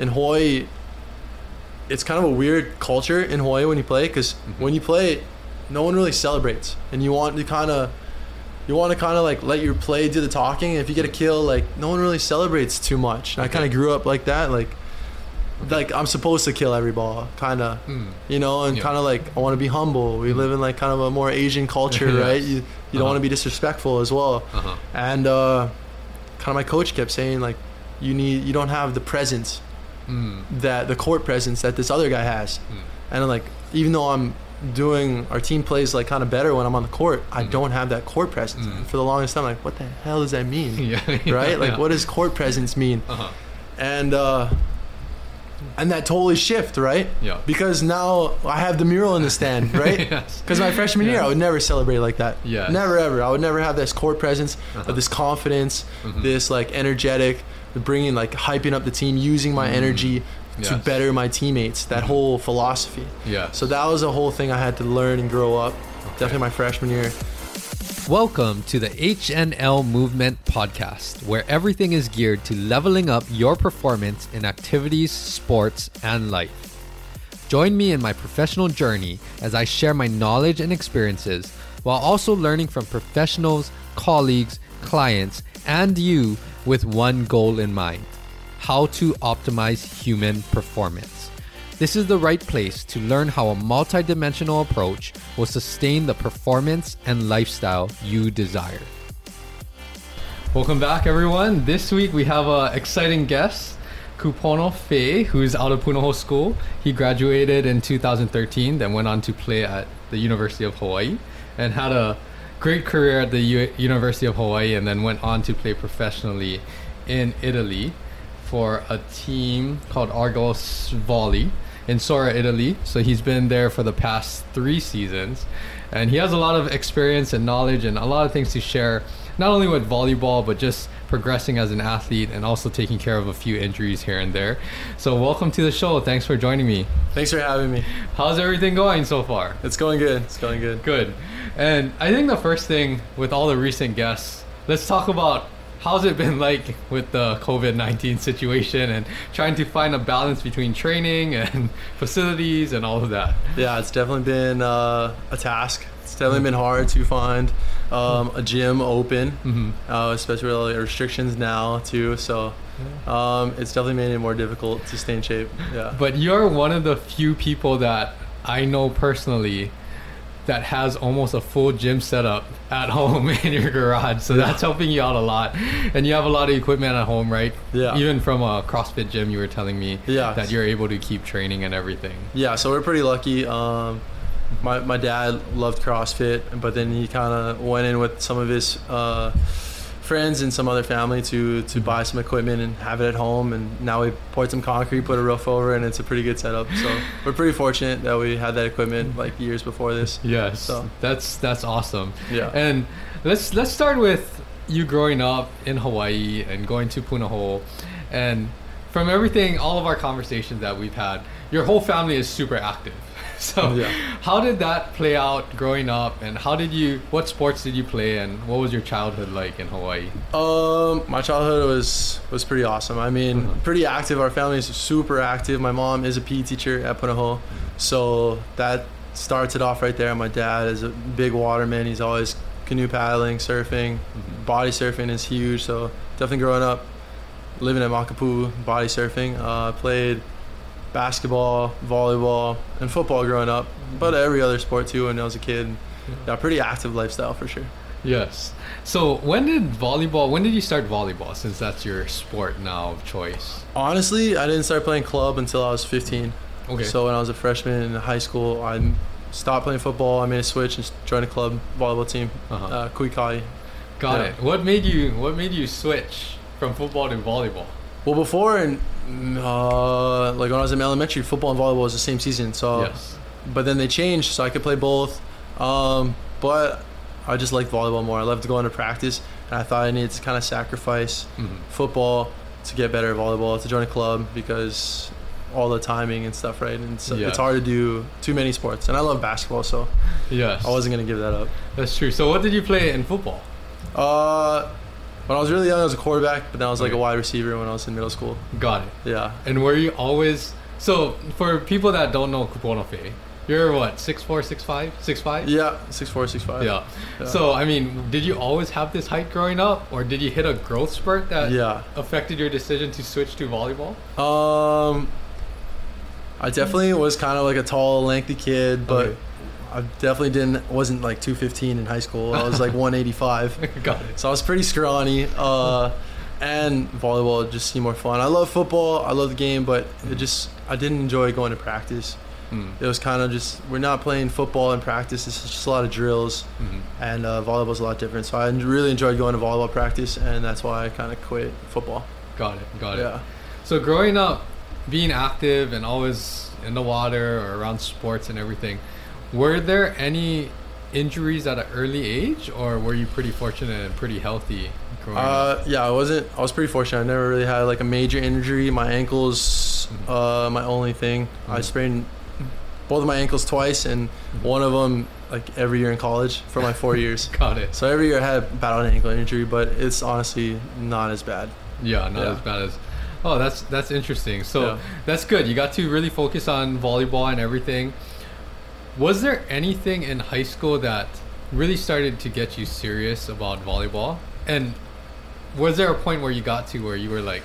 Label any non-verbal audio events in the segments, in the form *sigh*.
in Hawaii, it's kind of a weird culture in Hawaii when you play because Mm-hmm. when you play, no one really celebrates, and you want to kind of. You want to kind of like let your play do the talking. If you get a kill, like no one really celebrates too much. And I kind of grew up like that. Like, like I'm supposed to kill every ball, kind of Mm. you know, and Yeah. kind of like I want to be humble. We live in like kind of a more Asian culture, *laughs* Yes. right? You you don't Uh-huh. want to be disrespectful as well. Uh-huh. And uh, kind of my coach kept saying like, you need you don't have the presence Mm. that the court presence that this other guy has. Mm. And like even though I'm doing our team plays like kind of better when I'm on the court, I Mm. don't have that court presence. Mm. For the longest time, like what the hell does that mean? *laughs* Yeah. right? Like yeah. what does court presence mean? Uh-huh. and uh and that totally shift right Yeah. because now i have the mural in the stand *laughs* right yes. because my freshman year i would never celebrate like that Yeah. never ever i would never have this court presence Uh-huh. of this confidence Mhm. this like energetic bringing like hyping up the team using my Mm. energy to Yes. better my teammates that Mhm. whole philosophy Yeah. so that was a whole thing i had to learn and grow up definitely my freshman year Welcome to the HNL Movement Podcast, where everything is geared to leveling up your performance in activities, sports, and life. Join me in my professional journey as I share my knowledge and experiences while also learning from professionals, colleagues, clients, and you with one goal in mind how to optimize human performance. This is the right place to learn how a multidimensional approach will sustain the performance and lifestyle you desire. Welcome back, everyone. This week we have an exciting guest, Kupono Fey, who's out of Punahou School. He graduated in 2013, then went on to play at the University of Hawaii and had a great career at the U- University of Hawaii and then went on to play professionally in Italy for a team called Argos Volley in Sora, Italy. So he's been there for the past three seasons. And he has a lot of experience and knowledge and a lot of things to share, not only with volleyball, but just progressing as an athlete and also taking care of a few injuries here and there. So, welcome to the show. Thanks for joining me. thanks for having me How's everything going so far? it's going good it's going good Good. And I think the first thing with all the recent guests, let's talk about how's it been *laughs* like with the COVID 19 situation and trying to find a balance between training and *laughs* facilities and all of that. Yeah, it's definitely been uh, a task. It's definitely been hard to find um, a gym open, Mhm. uh, especially with all the restrictions now too. So um, it's definitely made it more difficult to stay in shape. Yeah. *laughs* But you're one of the few people that I know personally that has almost a full gym setup at *laughs* home in your garage. So that's helping you out a lot. And you have a lot of equipment at home, right? Yeah. Even from a CrossFit gym, you were telling me Yeah. that you're able to keep training and everything. yeah, so we're pretty lucky. Um, my, my dad loved CrossFit, but then he kind of went in with some of his uh, friends and some other family to, to buy some equipment and have it at home. And now we poured some concrete, put a roof over, and it's a pretty good setup. So *laughs* we're pretty fortunate that we had that equipment like years before this. Yes, So- that's that's awesome. Yeah. And let's let's start with you growing up in Hawaii and going to Punahou, and from everything, all of our conversations that we've had, your whole family is super active. *laughs* So, Yeah. how did that play out growing up, and how did you? What sports did you play, and what was your childhood like in Hawaii? Um, my childhood was was pretty awesome. I mean, Mhm. pretty active. Our family is super active. My mom is a PE teacher at Punahou, so that starts it off right there. My dad is a big waterman. He's always canoe paddling, surfing, Mhm. body surfing is huge. So definitely growing up, living at Makapu, body surfing. Uh, played basketball, volleyball, and football growing up, but every other sport too when I was a kid. Yeah, pretty active lifestyle for sure. Yes. So, when did volleyball? When did you start volleyball? Since that's your sport now of choice. Honestly, I didn't start playing club until I was 15. Okay. So when I was a freshman in high school, I stopped playing football. I made a switch and joined a club volleyball team, Uh-huh. uh, Kuikai. Got yeah. it. What made you What made you switch from football to volleyball? Well, before and uh, like when I was in elementary, football and volleyball was the same season. So, yes. but then they changed, so I could play both. Um, but I just liked volleyball more. I loved going to practice, and I thought I needed to kind of sacrifice Mhm. football to get better at volleyball, to join a club because all the timing and stuff, right? And so Yeah. it's hard to do too many sports. And I love basketball, so Yes. I wasn't gonna give that up. That's true. So, what did you play in football? Uh, When I was really young, I was a quarterback, but then I was like a wide receiver when I was in middle school. Got it. Yeah. And were you always so for people that don't know Kupono Fey, you're what, 6'4", 6'5", 6'5"? Yeah, six four, six five. Yeah. Yeah. So I mean, did you always have this height growing up, or did you hit a growth spurt that Yeah. affected your decision to switch to volleyball? Um, I definitely was kind of like a tall, lengthy kid, but Okay. I definitely didn't wasn't like 215 in high school. I was like *laughs* 185, *laughs* Got it. so I was pretty scrawny. Uh, and volleyball just seemed more fun. I love football. I love the game, but it just I didn't enjoy going to practice. Mm. It was kind of just we're not playing football in practice. It's just a lot of drills, Mhm. and uh, volleyball's a lot different. So I really enjoyed going to volleyball practice, and that's why I kind of quit football. Got it. Got it. Yeah. So growing up, being active and always in the water or around sports and everything, were there any injuries at an early age, or were you pretty fortunate and pretty healthy growing up? Uh, yeah, I wasn't. I was pretty fortunate. I never really had like a major injury. My ankles, Mhm. uh, my only thing. I Mhm. sprained both of my ankles twice, and Mhm. one of them like every year in college for my four years. *laughs* Got it. So every year I had about an ankle injury, but it's honestly not as bad. Yeah, not Yeah. as bad as. Oh, that's that's interesting. So Yeah. that's good. You got to really focus on volleyball and everything. Was there anything in high school that really started to get you serious about volleyball? And was there a point where you got to where you were like,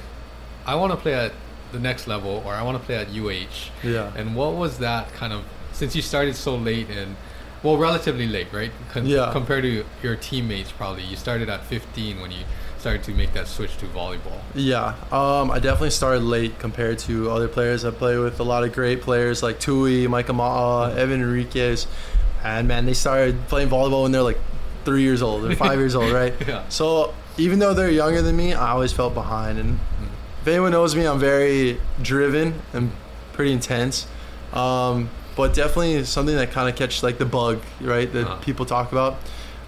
I want to play at the next level, or I want to play at UH? Yeah. And what was that kind of? Since you started so late and, well, relatively late, right? Con- Yeah. Compared to your teammates, probably you started at 15 when you started to make that switch to volleyball. Yeah, um, I definitely started late compared to other players. I play with a lot of great players like Tui, Micah Ma'a, Evan Enriques, and man, they started playing volleyball when they're like three years old or five years old, right? *laughs* Yeah. So even though they're younger than me, I always felt behind. And if anyone knows me, I'm very driven and pretty intense. Um, but definitely something that kind of catches like the bug, right? That Uh-huh. people talk about.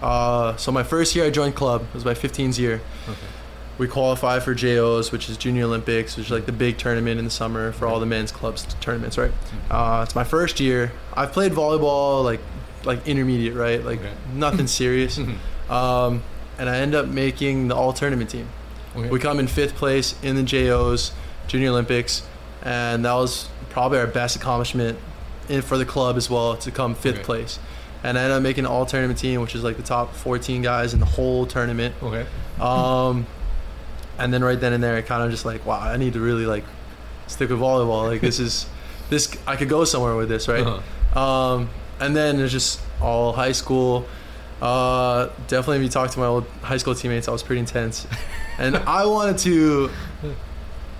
Uh, so my first year I joined club. It was my 15th year Okay. we qualify for JOs, which is Junior Olympics, which is like the big tournament in the summer for all the men's clubs tournaments, right? Uh, it's my first year. I've played volleyball like like intermediate, right? Like Okay. nothing *laughs* serious. Um, and I end up making the all tournament team. Okay. We come in fifth place in the JOs, Junior Olympics, and that was probably our best accomplishment in, for the club as well to come fifth place. And I ended up making the all tournament team, which is like the top 14 guys in the whole tournament. okay. Um, and then right then and there, I kind of just like, wow, I need to really like stick with volleyball. Like this is *laughs* this I could go somewhere with this, right? Uh-huh. Um, and then it's just all high school. Uh, definitely, if you talk to my old high school teammates, I was pretty intense, and I wanted to.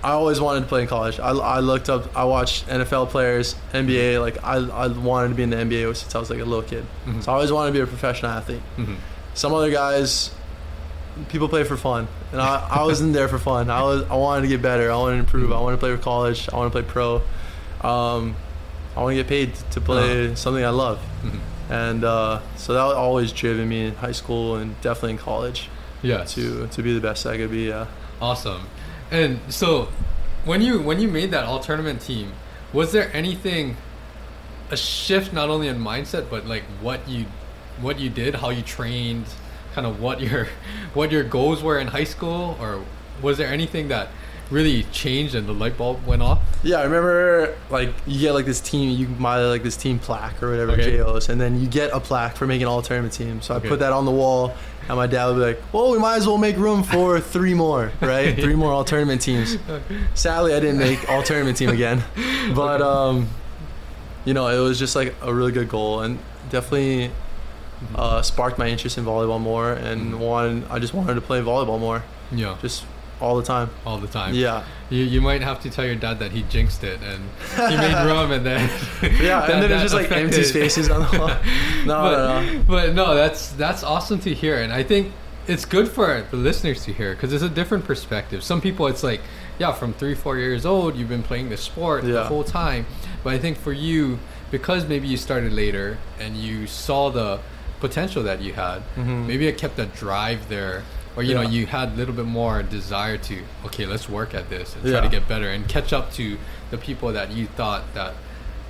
I always wanted to play in college. I, I looked up, I watched NFL players, NBA. Like I, I wanted to be in the NBA since I was like a little kid. Mhm. So I always wanted to be a professional athlete Mhm. some other guys people play for fun and I, I wasn't there for fun I was I wanted to get better I wanted to improve I wanted to play for college I want to play pro um, I want to get paid to play Uh-huh. something I love Mhm. and uh, so that always driven me in high school and definitely in college Yes. to to be the best I could be yeah Awesome. And so, when you when you made that all tournament team, was there anything, a shift not only in mindset but like what you, what you did, how you trained, kind of what your, *laughs* what your goals were in high school, or was there anything that really changed and the light bulb went off? Yeah, I remember like you get like this team, you buy like this team plaque or whatever, Okay. JOs, and then you get a plaque for making all tournament team. So Okay. I put that on the wall, and my dad would be like, "Well, we might as well make room for *laughs* three more, right? three more all tournament teams." Sadly, I didn't make all tournament team again, *laughs* but um, you know, it was just like a really good goal, and definitely uh, sparked my interest in volleyball more, and wanted I just wanted to play volleyball more, Yeah, just all the time. all the time. Yeah. You, you might have to tell your dad that he jinxed it and he made *laughs* room and then *laughs* Yeah, that- and then it's just like empty spaces on the wall. *laughs* No, but, no, no. but no, that's that's awesome to hear, and I think it's good for the listeners to hear because it's a different perspective. Some people, it's like, yeah, from three, four years old, you've been playing this sport the whole time. But I think for you, because maybe you started later and you saw the potential that you had, Mhm. maybe it kept a drive there. Or you know, you had a little bit more desire to okay, let's work at this and try to get better and catch up to the people that you thought that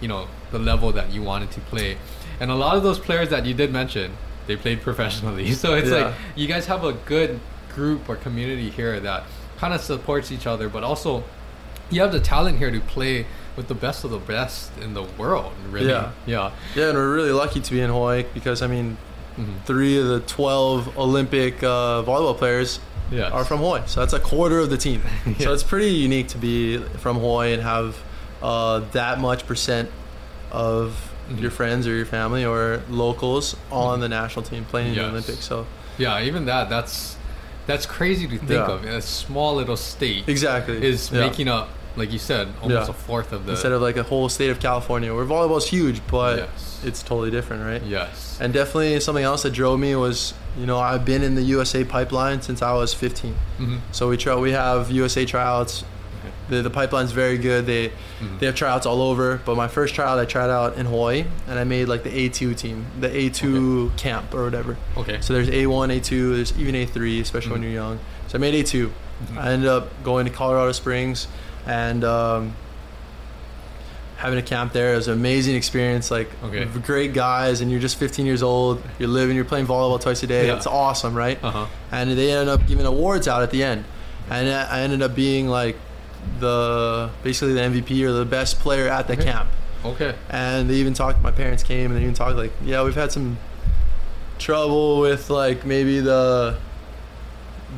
you know the level that you wanted to play and a lot of those players that you did mention they played professionally *laughs* so it's Yeah. like you guys have a good group or community here that kind of supports each other, but also you have the talent here to play with the best of the best in the world. Really, Yeah. yeah, Yeah, and we're really lucky to be in Hawaii because I mean, Mhm. three of the twelve Olympic uh, volleyball players Yes. are from Hawaii, so that's a quarter of the team. *laughs* Yeah. So it's pretty unique to be from Hawaii and have uh, that much percent of Mhm. your friends or your family or locals on Mhm. the national team playing in the Olympics. So yeah. Even that, that's that's crazy to think Yeah. of. A small little state exactly is Yeah. making up, like you said, almost a fourth of the. instead of like a whole state of California, where volleyball is huge, but Yes. It's totally different, right? yes. And definitely something else that drove me was, you know, I've been in the USA pipeline since I was 15. hmm So we try, we have USA tryouts. The, the pipeline's very good. They Mhm. they have tryouts all over. But my first tryout, I tried out in Hawaii, and I made like the A2 team, the A2 camp or whatever. Okay. So there's A1, A2, there's even A3, especially when Mhm. you're young. So I made A2. Mhm. I ended up going to Colorado Springs and um, having a camp there. It was an amazing experience. Like Okay. great guys, and you're just 15 years old. You're living. You're playing volleyball twice a day. Yeah. It's awesome, right? Uh huh. and they ended up giving awards out at the end and i ended up being like the basically the mvp or the best player at the Okay. camp Okay. and they even talked my parents came and they even talked like yeah we've had some trouble with like maybe the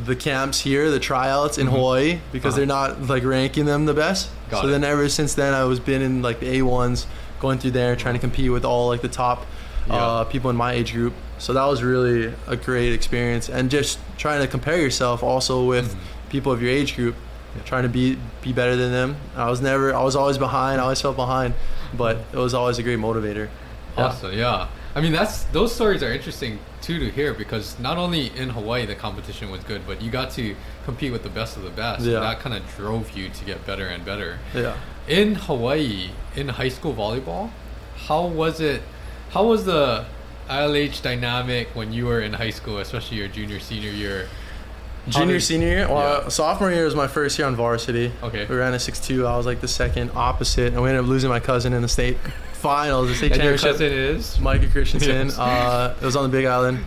the camps here the tryouts in Mhm. hawaii because Uh-huh. they're not like ranking them the best Got so it. then ever since then i was been in like the a1s going through there trying to compete with all like the top Yeah. uh, people in my age group so that was really a great experience and just trying to compare yourself also with Mhm. people of your age group Yeah. trying to be be better than them i was never i was always behind i always felt behind but it was always a great motivator. Awesome. Yeah. I mean, that's those stories are interesting too to hear because not only in Hawaii the competition was good, but you got to compete with the best of the best. Yeah. That kind of drove you to get better and better. yeah In Hawaii, in high school volleyball, how was it? How was the ILH dynamic when you were in high school, especially your junior senior year? Junior, did- senior year. Well, Yeah. sophomore year was my first year on varsity. Okay. We ran a six-two. I was like the second opposite, and we ended up losing my cousin in the state finals, the state And your championship. cousin is Micah Christenson. Yes. Uh, it was on the Big Island,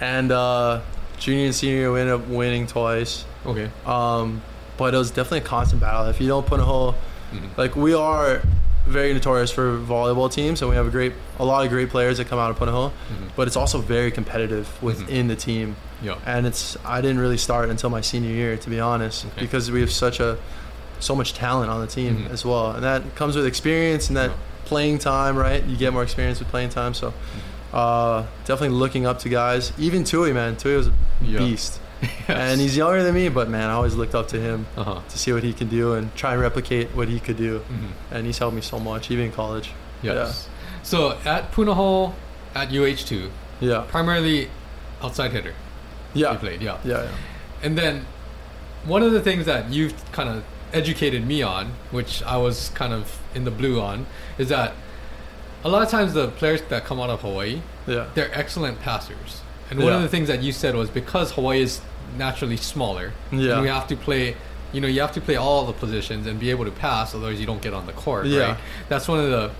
and uh, junior and senior year we ended up winning twice. okay. Um, but it was definitely a constant battle. If you don't put a whole, Mhm. like we are very notorious for volleyball teams, and we have a great, a lot of great players that come out of Punahou. Mhm. But it's also very competitive within the team Yeah. and it's I didn't really start until my senior year to be honest Okay. because we have such a so much talent on the team Mhm. as well and that comes with experience and that Yeah. Playing time right you get more experience with playing time so Mm-hmm. uh, definitely looking up to guys even Tui man Tui was a Yeah. beast *laughs* Yes. and he's younger than me but man I always looked up to him Uh-huh. to see what he can do and try and replicate what he could do Mhm. and he's helped me so much even in college Yes. So at Punahou, at UH2, yeah primarily outside hitter. yeah You played, yeah. yeah, yeah. And then one of the things that you've kind of educated me on, which I was kind of in the blue on, is that a lot of times the players that come out of Hawaii, yeah they're excellent passers. And one of the things that you said was because Hawaii is naturally smaller, Yeah. and we have to play, you know, you have to play all the positions and be able to pass, otherwise you don't get on the court, Yeah. right? That's one of the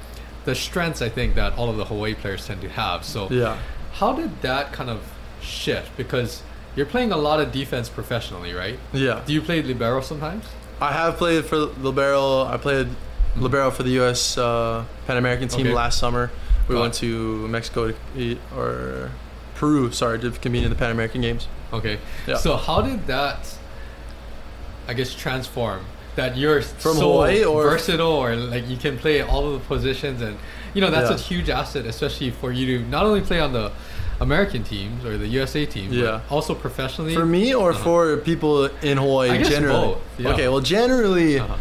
the strengths I think that all of the Hawaii players tend to have. So yeah how did that kind of shift? Because you're playing a lot of defense professionally, right? yeah Do you play libero sometimes? I have played for libero. I played libero for the U.S. Uh, Pan American team Okay. last summer. We Got went to Mexico to or Peru, sorry, to compete in the Pan American Games. Okay. Yeah. So how did that, I guess, transform? That you're From so Hawaii or- versatile, or like you can play all of the positions, and you know that's Yeah. a huge asset, especially for you to not only play on the American teams or the USA team, Yeah. but also professionally. For me or Uh-huh. for people in Hawaii I guess generally? both, yeah. Okay, well, generally Uh-huh.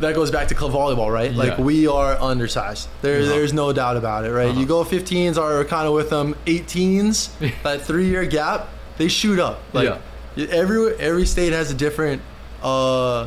that goes back to club volleyball, right? Like we are undersized. There, Uh-huh. there's no doubt about it, right? Uh-huh. You go 15s are kind of with them. 18s, *laughs* that three-year gap, they shoot up. Like Yeah. every every state has a different uh,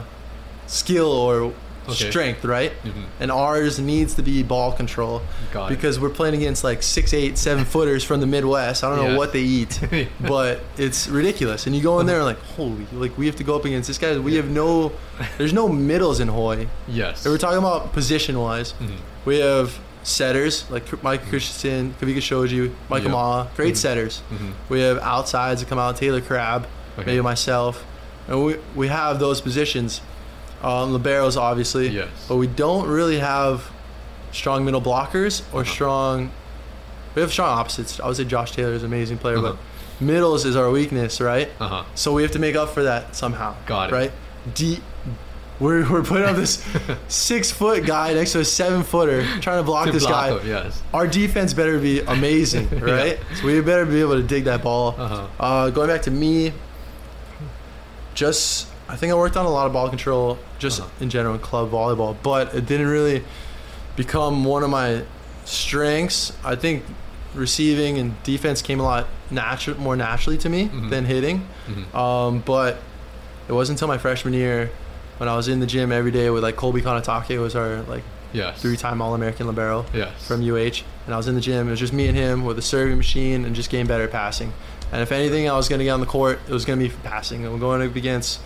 skill or Okay. strength, right? Mhm. And ours needs to be ball control Got it. because we're playing against like six, eight, seven footers from the Midwest. I don't know what they eat, *laughs* but it's ridiculous. And you go in there and like, holy, like we have to go up against this guy. We have no, there's no middles in Hawaii. Yes. If we're talking about position wise, Mhm. we have setters like Micah Christenson, Kavika Shoji, Michael Yeah. Ma, great Mhm. setters. Mhm. We have outsides that come out, Taylor Crabb. Okay. maybe myself, and we we have those positions. Um, liberos, obviously, Yes. but we don't really have strong middle blockers or Uh-huh. strong. We have strong opposites. I would say Josh Taylor is an amazing player, Uh-huh. but middles is our weakness, right? Uh huh. So we have to make up for that somehow. Got it. Right? D. We're, we're putting up this *laughs* six foot guy next to a seven footer trying to block To this block guy. him, yes. Our defense better be amazing, *laughs* right? So we better be able to dig that ball. Uh-huh. Uh, going back to me, just I think I worked on a lot of ball control just Uh-huh. in general in club volleyball, but it didn't really become one of my strengths. I think receiving and defense came a lot natural, more naturally to me Mhm. than hitting. Mhm. Um, but it wasn't until my freshman year when I was in the gym every day with like Colby Konatake who was our like Yes. three-time All-American libero Yes. from UH, and I was in the gym. It was just me and him with a serving machine and just getting better at passing. And if anything, I was going to get on the court, it was going to be for passing. I'm going up against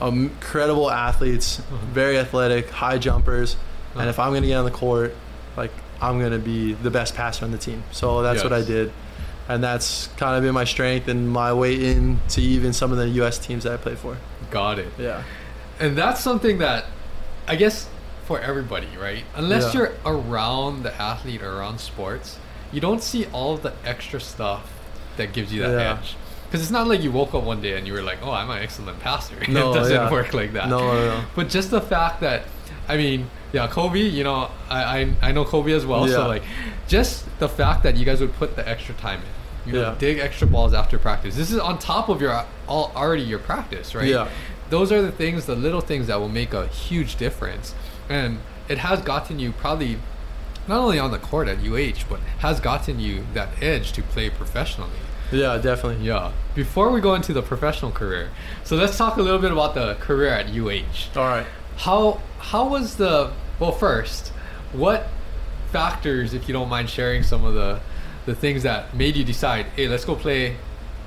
incredible athletes, Mhm. very athletic, high jumpers. Uh-huh. And if I'm going to get on the court, like I'm going to be the best passer on the team. So that's what I did. And that's kind of been my strength and my way into even some of the U.S. teams that I played for. Got it. Yeah. And that's something that I guess for everybody, right? Unless Yeah. you're around the athlete or around sports, you don't see all of the extra stuff that gives you that Yeah. edge. Because it's not like you woke up one day and you were like, "Oh, I'm an excellent passer." *laughs* No, it doesn't yeah. work like that. No, no, no. But just the fact that, I mean, yeah, Kobe. You know, I I, I know Kobe as well. So like, just the fact that you guys would put the extra time in, you know, dig extra balls after practice. This is on top of your all already your practice, right? Yeah. Those are the things, the little things that will make a huge difference, and it has gotten you probably not only on the court at UH, but has gotten you that edge to play professionally. Yeah, definitely. Yeah. Before we go into the professional career, so let's talk a little bit about the career at UH. All right. How how was the well first, what factors, if you don't mind sharing some of the the things that made you decide, hey, let's go play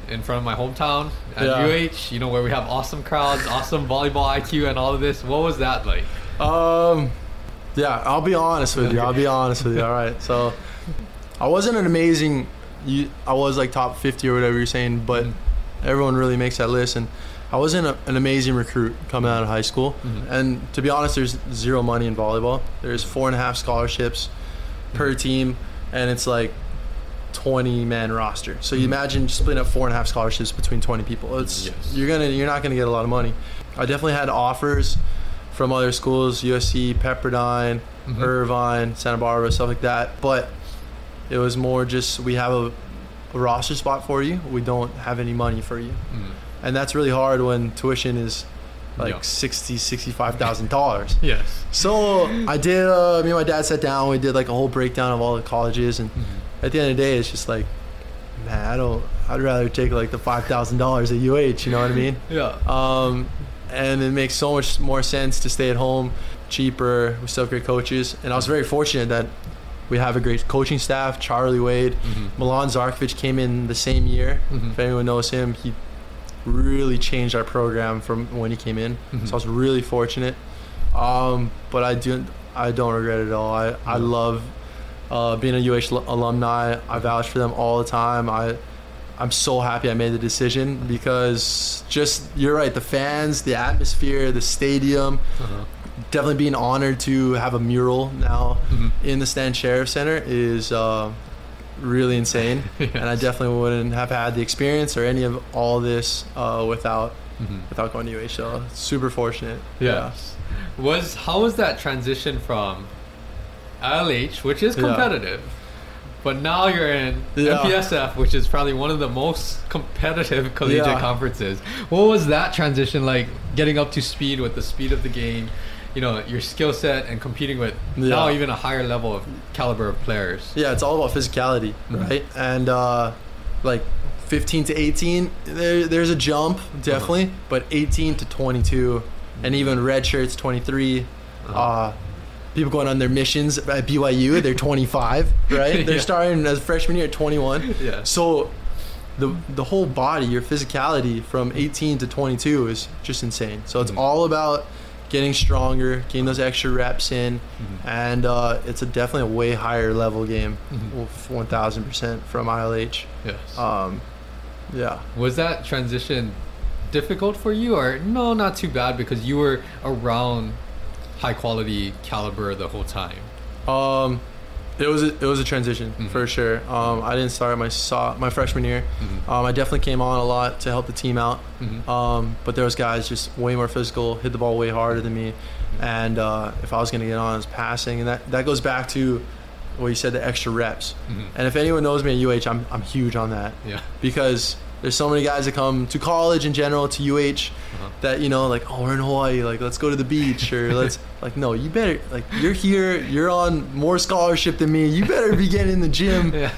in front of my hometown at Yeah. UH, you know, where we have awesome crowds, awesome volleyball IQ and all of this. What was that like? Um, yeah, I'll be honest with you. I'll be honest with you. All right. So, I wasn't an amazing. You, I was like top 50 or whatever you're saying, but Mhm. everyone really makes that list. And I wasn't a, an amazing recruit coming out of high school. Mhm. And to be honest, there's zero money in volleyball. There's four and a half scholarships per team, and it's like 20 man roster. So you Mhm. imagine splitting up four and a half scholarships between 20 people. It's Yes. you're gonna you're not gonna get a lot of money. I definitely had offers from other schools, USC, Pepperdine, Mhm. Irvine, Santa Barbara, stuff like that. But it was more just we have a, a roster spot for you. We don't have any money for you, Mm. and that's really hard when tuition is like Yeah. sixty, sixty-five thousand dollars. *laughs* Yes. So I did. Uh, me and my dad sat down. We did like a whole breakdown of all the colleges, and Mhm. at the end of the day, it's just like, man, I don't. I'd rather take like the five thousand dollars at UH. You know what I mean? *laughs* Yeah. Um, and it makes so much more sense to stay at home, cheaper. We still have great coaches, and I was very fortunate that we have a great coaching staff. Charlie Wade, Mhm. Milan Zarkovic came in the same year. Mhm. If anyone knows him, he really changed our program from when he came in. Mhm. So I was really fortunate. Um, but I do, I don't regret it at all. I, I love uh, being a UH l- alumni. I vouch for them all the time. I, I'm so happy I made the decision because just you're right. The fans, the atmosphere, the stadium. Uh-huh. Definitely being honored to have a mural now Mhm. in the Stan Sheriff Center is uh, really insane. *laughs* And I definitely wouldn't have had the experience or any of all this uh, without Mhm. without going to UHL. Super fortunate. Yes. Was how was that transition from LH, which is Yeah. competitive, but now you're in Yeah. MPSF, which is probably one of the most competitive collegiate Yeah. conferences. What was that transition like? Getting up to speed with the speed of the game, you know, your skill set, and competing with now even a higher level of caliber of players. Yeah, it's all about physicality, Mhm. right? And uh, like 15 to 18, there, there's a jump definitely, Uh-huh. but 18 to 22, and even red shirts 23. Uh-huh. Uh, people going on their missions at BYU, they're *laughs* 25, right? They're Yeah. starting as freshman year at 21. Yeah. So the the whole body, your physicality from 18 to 22 is just insane. So it's Mhm. all about getting stronger, getting those extra reps in, Mhm. and uh, it's a definitely a way higher level game, Mhm. 1,000 percent from ILH. Yes. Um, yeah, was that transition difficult for you, or no, not too bad because you were around high quality caliber the whole time? Um, it was a, it was a transition Mhm. for sure. Um, I didn't start my saw my freshman year. Mhm. Um, I definitely came on a lot to help the team out. Mhm. Um, but there was guys just way more physical, hit the ball way harder than me, and uh, if I was gonna get on, it was passing, and that that goes back to what you said, the extra reps. Mhm. And if anyone knows me at UH, I'm I'm huge on that Yeah. because there's so many guys that come to college in general to UH Uh-huh. that you know like oh we're in Hawaii like let's go to the beach or *laughs* let's like no you better like you're here you're on more scholarship than me you better be getting in the gym *laughs* Yeah.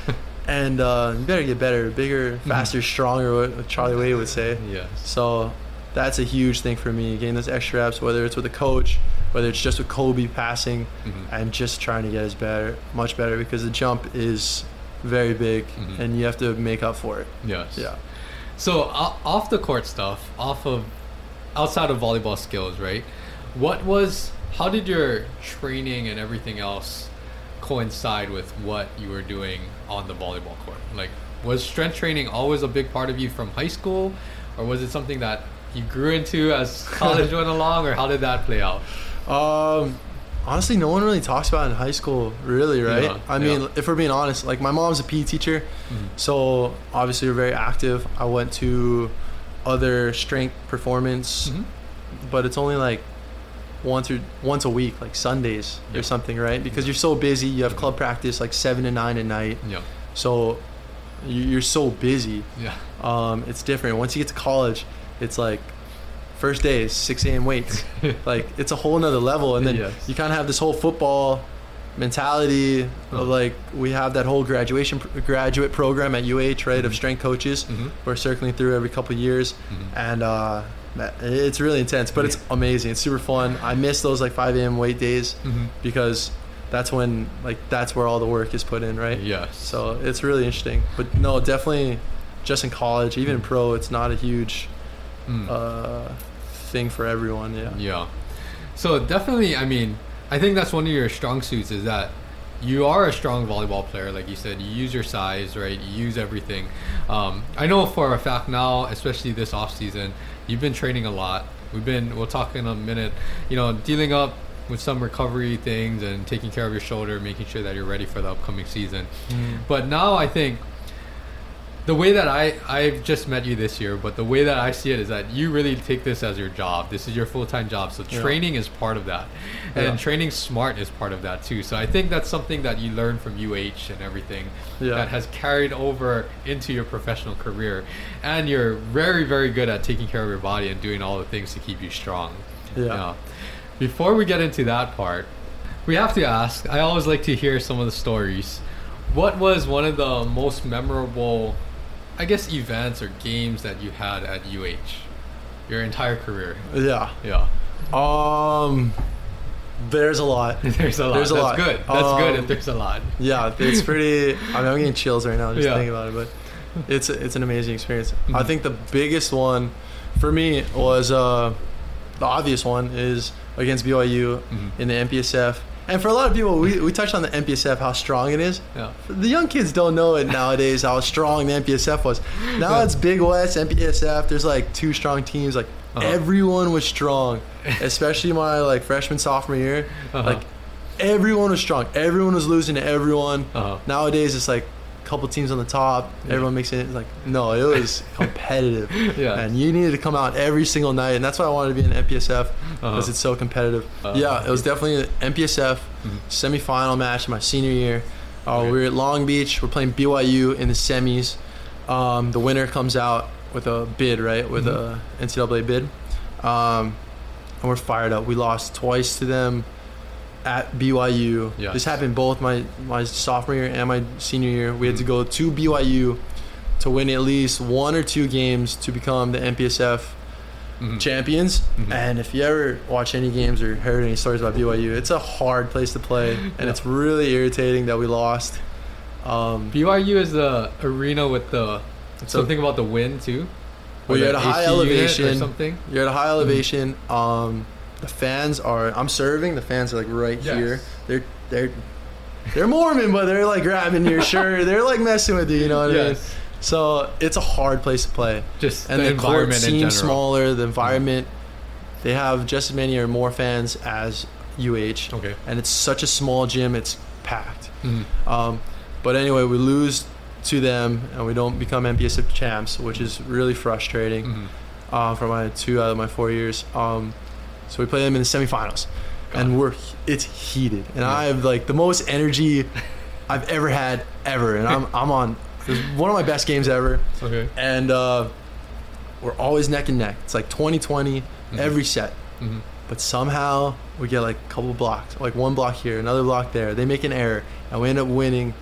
and uh, you better get better bigger faster stronger what Charlie Wade would say yeah so that's a huge thing for me getting those extra reps whether it's with a coach whether it's just with Kobe passing Mhm. and just trying to get as better much better because the jump is very big Mhm. and you have to make up for it Yes. yeah So o- off the court stuff, off of outside of volleyball skills, right? What was how did your training and everything else coincide with what you were doing on the volleyball court? Like was strength training always a big part of you from high school or was it something that you grew into as *laughs* college went along or how did that play out? Um, honestly, no one really talks about it in high school, really, right? Yeah, I mean, yeah. if we're being honest, like my mom's a PE teacher, Mhm. so obviously we're very active. I went to other strength performance, Mhm. but it's only like once or once a week, like Sundays Yeah. or something, right? Because you're so busy. You have club practice like seven to nine at night, Yeah. so you- you're so busy. Yeah. Um, it's different. Once you get to college, it's like first day is 6 a.m. weights. *laughs* like it's a whole nother level, and then Yes. you kind of have this whole football mentality of like we have that whole graduation graduate program at UH, right, of strength coaches. Mhm. We're circling through every couple of years, Mhm. and uh, it's really intense, but it's amazing. It's super fun. I miss those like 5 a.m. weight days Mhm. because that's when like that's where all the work is put in, right? Yes. So it's really interesting. But no, definitely just in college, even in pro, it's not a huge Mm. uh, thing for everyone. Yeah. Yeah. So definitely, I mean, I think that's one of your strong suits is that you are a strong volleyball player. Like you said, you use your size, right? You use everything. Um, I know for a fact now, especially this off season, you've been training a lot. We've been, we'll talk in a minute, you know, dealing up with some recovery things and taking care of your shoulder, making sure that you're ready for the upcoming season. But now I think the way that I I've just met you this year, but the way that I see it is that you really take this as your job. This is your full time job. So Yeah. training is part of that, and Yeah. training smart is part of that too. So I think that's something that you learn from UH and everything Yeah. that has carried over into your professional career, and you're very very good at taking care of your body and doing all the things to keep you strong. Yeah. Before we get into that part, we have to ask. I always like to hear some of the stories. What was one of the most memorable, I guess, events or games that you had at UH? Your entire career. Yeah. Yeah. Um, there's a lot. *laughs* There's a lot. There's a That's lot. good. That's good if Um, there's a lot. Yeah, it's pretty. I mean, I'm getting chills right now just Yeah. thinking about it, but it's it's an amazing experience. I Mhm. think the biggest one for me was uh, the obvious one is against BYU Mhm. in the MPSF. And for a lot of people, we, we touched on the MPSF, how strong it is. Yeah. The young kids don't know it nowadays how strong the MPSF was. Now it's Big West, MPSF. There's like two strong teams. Like Uh-huh. everyone was strong, *laughs* especially my like freshman sophomore year. Uh-huh. Like everyone was strong. Everyone was losing to everyone. Uh-huh. Nowadays it's like couple teams on the top. Yeah. Everyone makes it like no, it was *laughs* competitive. Yeah. And you needed to come out every single night, and that's why I wanted to be in MPSF because Uh-huh. it's so competitive. Uh, yeah, it was definitely an MPSF Mhm. semifinal match in my senior year. Uh, Okay. We were at Long Beach. We're playing BYU in the semis. Um, the winner comes out with a bid, right? With Mhm. a NCAA bid, um, and we're fired up. We lost twice to them at BYU. Yes. This happened both my my sophomore year and my senior year. We had to Mhm. go to BYU to win at least one or two games to become the MPSF Mhm. champions. Mhm. And if you ever watch any games or heard any stories about BYU, it's a hard place to play, and Yeah. it's really irritating that we lost. Um, BYU is the arena with the something about the wind too. Well, you're at a high AC unit or elevation. something. you're at a high Mm-hmm. elevation. Um, the fans are. I'm serving. The fans are like right Yes. here. They're they're they're Mormon, but they're like grabbing your *laughs* shirt. They're like messing with you. You know what I mean? Yes. So it's a hard place to play, Just and the, the, court seems smaller. The environment, they have just as many or more fans as UH, Okay. and it's such a small gym. It's packed. Mhm. Um, but anyway, we lose to them, and we don't become MPSF champs, which is really frustrating. Mhm. uh, for my two out of my four years. Um, so we play them in the semifinals, Got and we're it's heated, and Yeah. I have like the most energy I've ever had ever, and I'm *laughs* I'm on one of my best games ever, Okay. and uh, we're always neck and neck. It's like 20-20 Mhm. every set, Mhm. but somehow we get like a couple blocks, like one block here, another block there. They make an error, and we end up winning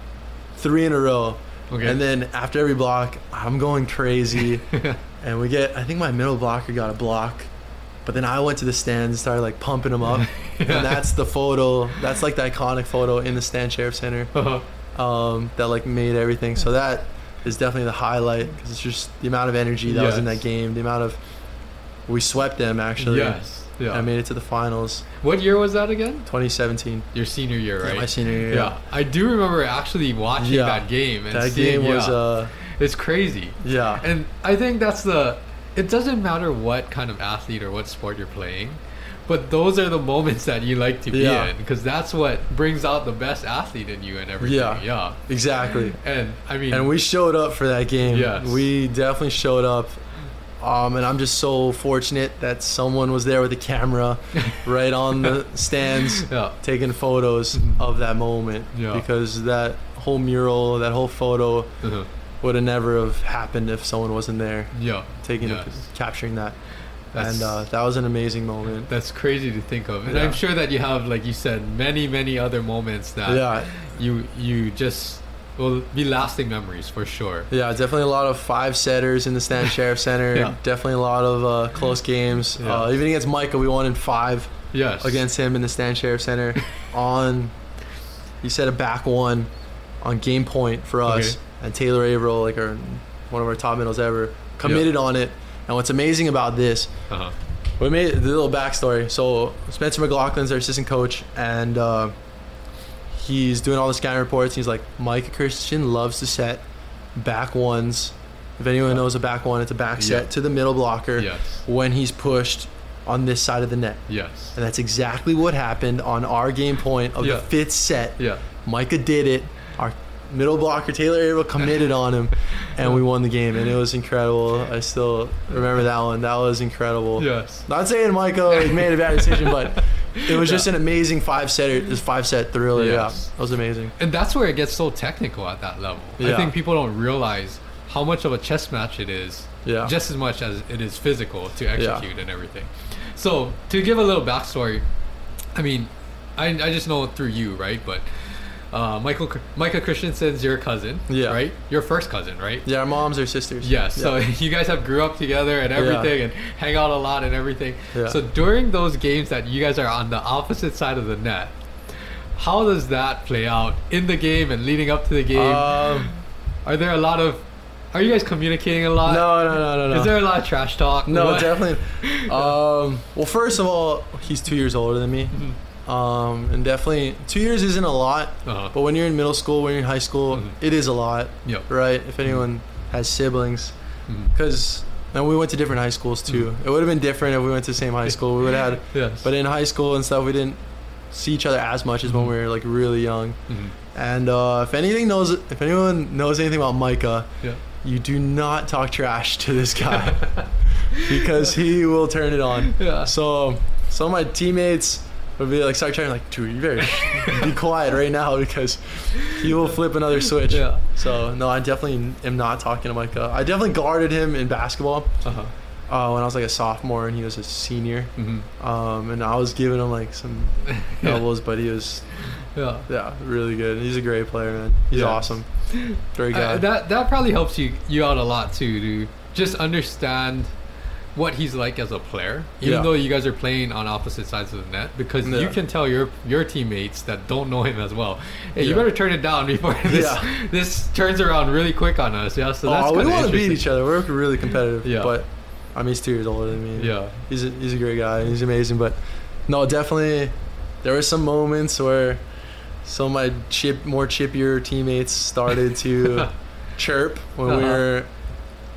three in a row. Okay. And then after every block, I'm going crazy *laughs* and we get I think my middle blocker got a block but then I went to the stands and started like pumping them up *laughs* and that's the photo that's like the iconic photo in the Stan sheriff center Uh-huh. um, that like made everything so that is definitely the highlight because it's just the amount of energy that was in that game the amount of we swept them actually Yes. Yeah. I made it to the finals what year was that again? 2017 Your senior year, Yeah, right? my senior year Yeah. I do remember actually watching Yeah. that game. And that seeing, game was yeah, uh it's crazy. yeah And I think that's the. It doesn't matter what kind of athlete or what sport you're playing, but those are the moments that you like to be Yeah. in because that's what brings out the best athlete in you and everything. Yeah. Yeah. exactly And I mean, and we showed up for that game. Yes. We definitely showed up. Um, and I'm just so fortunate that someone was there with a camera *laughs* right on the stands yeah. taking photos of that moment. Yeah. Because that whole mural, that whole photo Uh-huh. Would have never have happened if someone wasn't there Yeah. taking Yes. capturing that. That's- and uh, that was an amazing moment. That's crazy to think of, and Yeah. I'm sure that you have, like you said, many, many other moments that Yeah, you you just will be lasting memories for sure. yeah, definitely a lot of five setters in the Stan *laughs* Sheriff Center. Yeah. Definitely a lot of uh, close games. Yeah. Uh, even against Micah, we won in five. Yes. against him in the Stan Sheriff Center *laughs* on he set a back one on game point for us Okay. And Taylor Averill like our one of our top middles ever committed on it and what's amazing about this Uh-huh. we made the little backstory so Spencer McLachlin's our assistant coach and uh, he's doing all the scouting reports he's like Mike Christian loves to set back ones if anyone knows a back one it's a back set Yeah. to the middle blocker Yes. when he's pushed on this side of the net Yes. and that's exactly what happened on our game point of Yeah. the fifth set. Yeah. Micah did it. Our middle blocker, Taylor Averill, committed *laughs* on him, and we won the game. And it was incredible. I still remember that one. That was incredible. Yes. Not saying Michael made a bad decision, but it was just an amazing five setter, this five set thriller. Yes. Yeah, that was amazing. And that's where it gets so technical at that level. I think people don't realize how much of a chess match it is, Yeah. just as much as it is physical to execute and everything. So to give a little backstory, I mean, I, I just know through you, right? But uh, Michael Micah Christenson's your cousin, Yeah. right? Your first cousin, right? Yeah, our moms are sisters. Yes. So *laughs* you guys have grew up together and everything, and hang out a lot and everything. Yeah. So during those games that you guys are on the opposite side of the net, how does that play out in the game and leading up to the game? Um, are there a lot of? Are you guys communicating a lot? no, no, no, no, no. Is there a lot of trash talk? No, What? definitely. *laughs* Um, well, first of all, he's two years older than me. Mhm. Um, and definitely, two years isn't a lot, Uh-huh. but when you're in middle school, when you're in high school, Mhm. it is a lot, Yep. right? If anyone has siblings, because and we went to different high schools too. It would have been different if we went to the same high school. We would have had, *laughs* Yes. but in high school and stuff, we didn't see each other as much as when we were like really young. Mhm. And uh, if anything knows, if anyone knows anything about Micah, Yeah. you do not talk trash to this guy *laughs* because he will turn it on. Yeah. So some of my teammates would be like start trying like, dude, you better be quiet right now because he will flip another switch. Yeah. So no, I definitely am not talking to Micah. I definitely guarded him in basketball Uh-huh. uh, when I was like a sophomore and he was a senior. Mhm. Um, and I was giving him like some *laughs* elbows, but he was Yeah. yeah really good. He's a great player, man. He's Yeah. awesome. Great guy. Uh, that that probably helps you you out a lot too to just understand what he's like as a player, even Yeah. though you guys are playing on opposite sides of the net, because you can tell your your teammates that don't know him as well. Hey, you better turn it down before *laughs* this Yeah. this turns around really quick on us. Yeah, so that's oh, we want to beat each other. We're really competitive. Yeah. But I mean, he's two years older than me. Yeah. He's a, he's a great guy. He's amazing. But no, definitely, there were some moments where some of my chip, more chippier teammates started to *laughs* chirp when we Uh-huh. were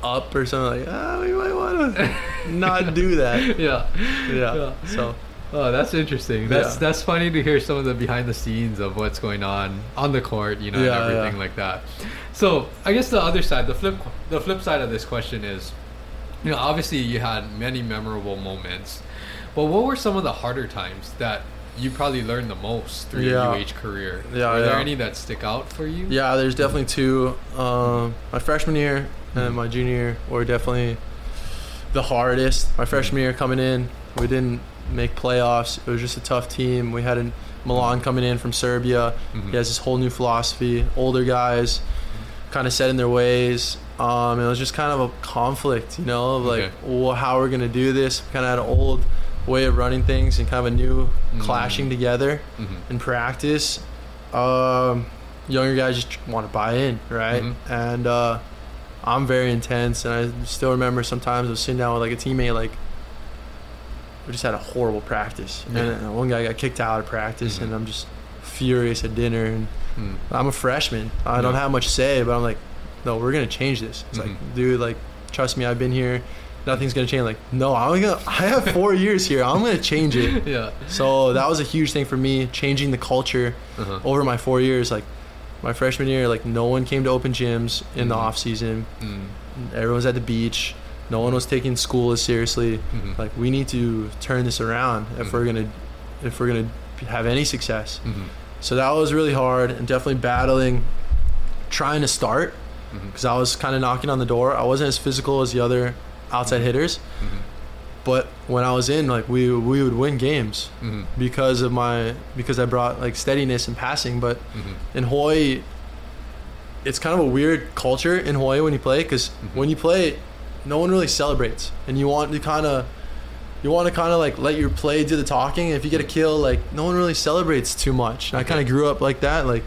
up or something like, ah, we might want to *laughs* not do that. yeah. Yeah. Yeah. So Oh, that's interesting. That's Yeah. that's funny to hear some of the behind the scenes of what's going on on the court, you know, Yeah, and everything yeah. like that. So I guess the other side, the flip, the flip side of this question is, you know, obviously you had many memorable moments, but what were some of the harder times that you probably learned the most through Yeah. your UH career? Yeah, Were there any that stick out for you? yeah, there's definitely two. Um, my freshman year Mhm. and my junior year were definitely the hardest. My freshman year coming in, we didn't make playoffs. It was just a tough team. We had a Milan coming in from Serbia. Mhm. He has this whole new philosophy. Older guys, kind of set in their ways. Um, it was just kind of a conflict, you know, of like, Okay. well, how we're gonna do this. Kind of had an old way of running things and kind of a new Mm. clashing together Mhm. in practice. Um, younger guys just want to buy in, right? Mhm. And uh, I'm very intense, and I still remember sometimes I was sitting down with like a teammate, like we just had a horrible practice, Yeah. and uh, one guy got kicked out of practice, and I'm just furious at dinner, and Mm. I'm a freshman, I don't have much say, but I'm like, no, we're gonna change this. It's like, dude, like trust me, I've been here. Nothing's gonna change. Like, no, I'm gonna. *laughs* I have four years here. I'm gonna change it. *laughs* yeah. So that was a huge thing for me, changing the culture Uh-huh. over my four years. Like my freshman year, like no one came to open gyms in the Mhm. off season. Mm. Everyone's at the beach. No one was taking school as seriously. Mhm. Like we need to turn this around if Mhm. we're gonna if we're gonna have any success. Mhm. So that was really hard and definitely battling, trying to start because I was kind of knocking on the door. I wasn't as physical as the other outside hitters, Mhm. but when I was in, like we we would win games Mhm. because of my because I brought like steadiness and passing. But in Hawaii, it's kind of a weird culture in Hawaii when you play because when you play, no one really celebrates, and you want to kind of you want to kind of like let your play do the talking. If you get a kill, like no one really celebrates too much. And I kind of grew up like that, like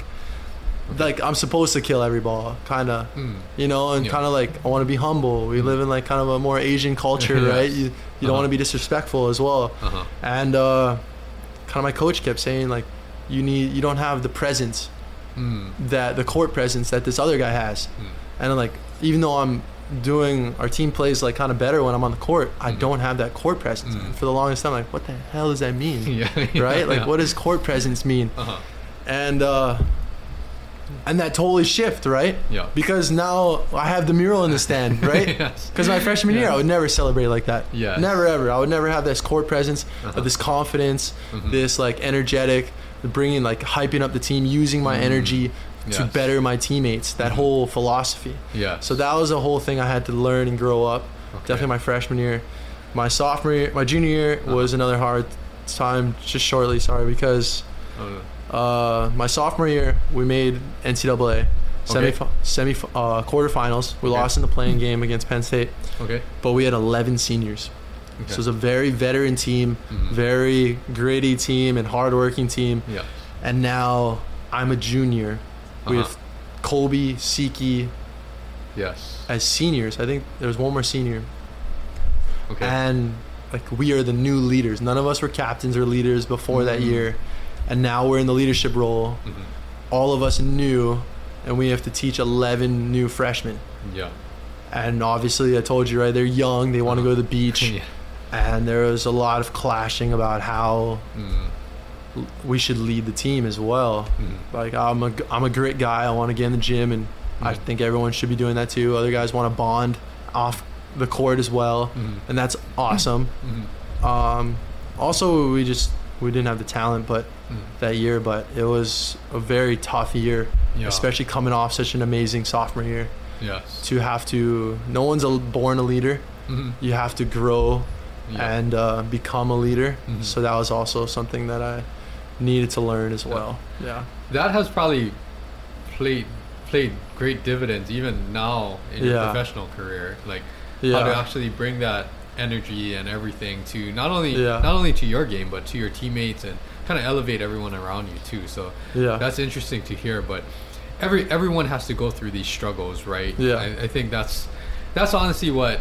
like I'm supposed to kill every ball, kind of Mm. you know, and Yeah. kind of like I want to be humble. We Mhm. live in like kind of a more Asian culture, *laughs* Yes. right? You you don't Uh-huh. want to be disrespectful as well. Uh-huh. And uh, kind of my coach kept saying like, you need you don't have the presence Mm. that the court presence that this other guy has. Mm. And I'm like, even though I'm doing our team plays like kind of better when I'm on the court, I Mhm. don't have that court presence. And for the longest time, like, what the hell does that mean? *laughs* Yeah, yeah, right? Like, yeah. what does court presence mean? Uh-huh. And uh, and that totally shift, right? Yeah. Because now I have the mural in the stand, *laughs* right? yes. Because my freshman year, I would never celebrate like that. Yeah. Never ever. I would never have this court presence, Uh-huh. of this confidence, Mhm. this like energetic, bringing like hyping up the team, using my Mm. energy to better my teammates. That Mhm. whole philosophy. Yeah. So that was a whole thing I had to learn and grow up. Okay. Definitely my freshman year. My sophomore year, my junior year Uh-huh. was another hard time. Just shortly, sorry, because Uh, uh, my sophomore year we made NCAA semi Okay. semi uh, quarterfinals. We Okay. lost in the playing game against Penn State, okay. but we had 11 seniors. Okay. So it was a very veteran team, Mhm. very gritty team, and hardworking team. yeah. And now I'm a junior. Uh-huh. have Colby, Siki Yes. as seniors. I think there's one more senior. Okay. and like we are the new leaders. None of us were captains or leaders before that Mhm. year, and now we're in the leadership role. Mhm. All of us new, and we have to teach 11 new freshmen. Yeah. And obviously, I told you right, they're young. They want to Uh-huh. go to the beach, *laughs* yeah. and there was a lot of clashing about how Mm. we should lead the team as well. Mm. Like I'm a I'm a grit guy. I want to get in the gym, and I Mhm. think everyone should be doing that too. Other guys want to bond off the court as well, and that's awesome. Um, also, we just we didn't have the talent, but Mm. that year, but it was a very tough year, Yeah. especially coming off such an amazing sophomore year. Yes. To have to, no one's a, born a leader. Mhm. You have to grow Yeah. and uh, become a leader. Mhm. So that was also something that I needed to learn as Yeah. well. Yeah. that has probably played played great dividends even now in your professional career. Like how to actually bring that energy and everything to not only Yeah. not only to your game but to your teammates and kind of elevate everyone around you too. So Yeah. that's interesting to hear. But every everyone has to go through these struggles, right? Yeah. I, I think that's that's honestly what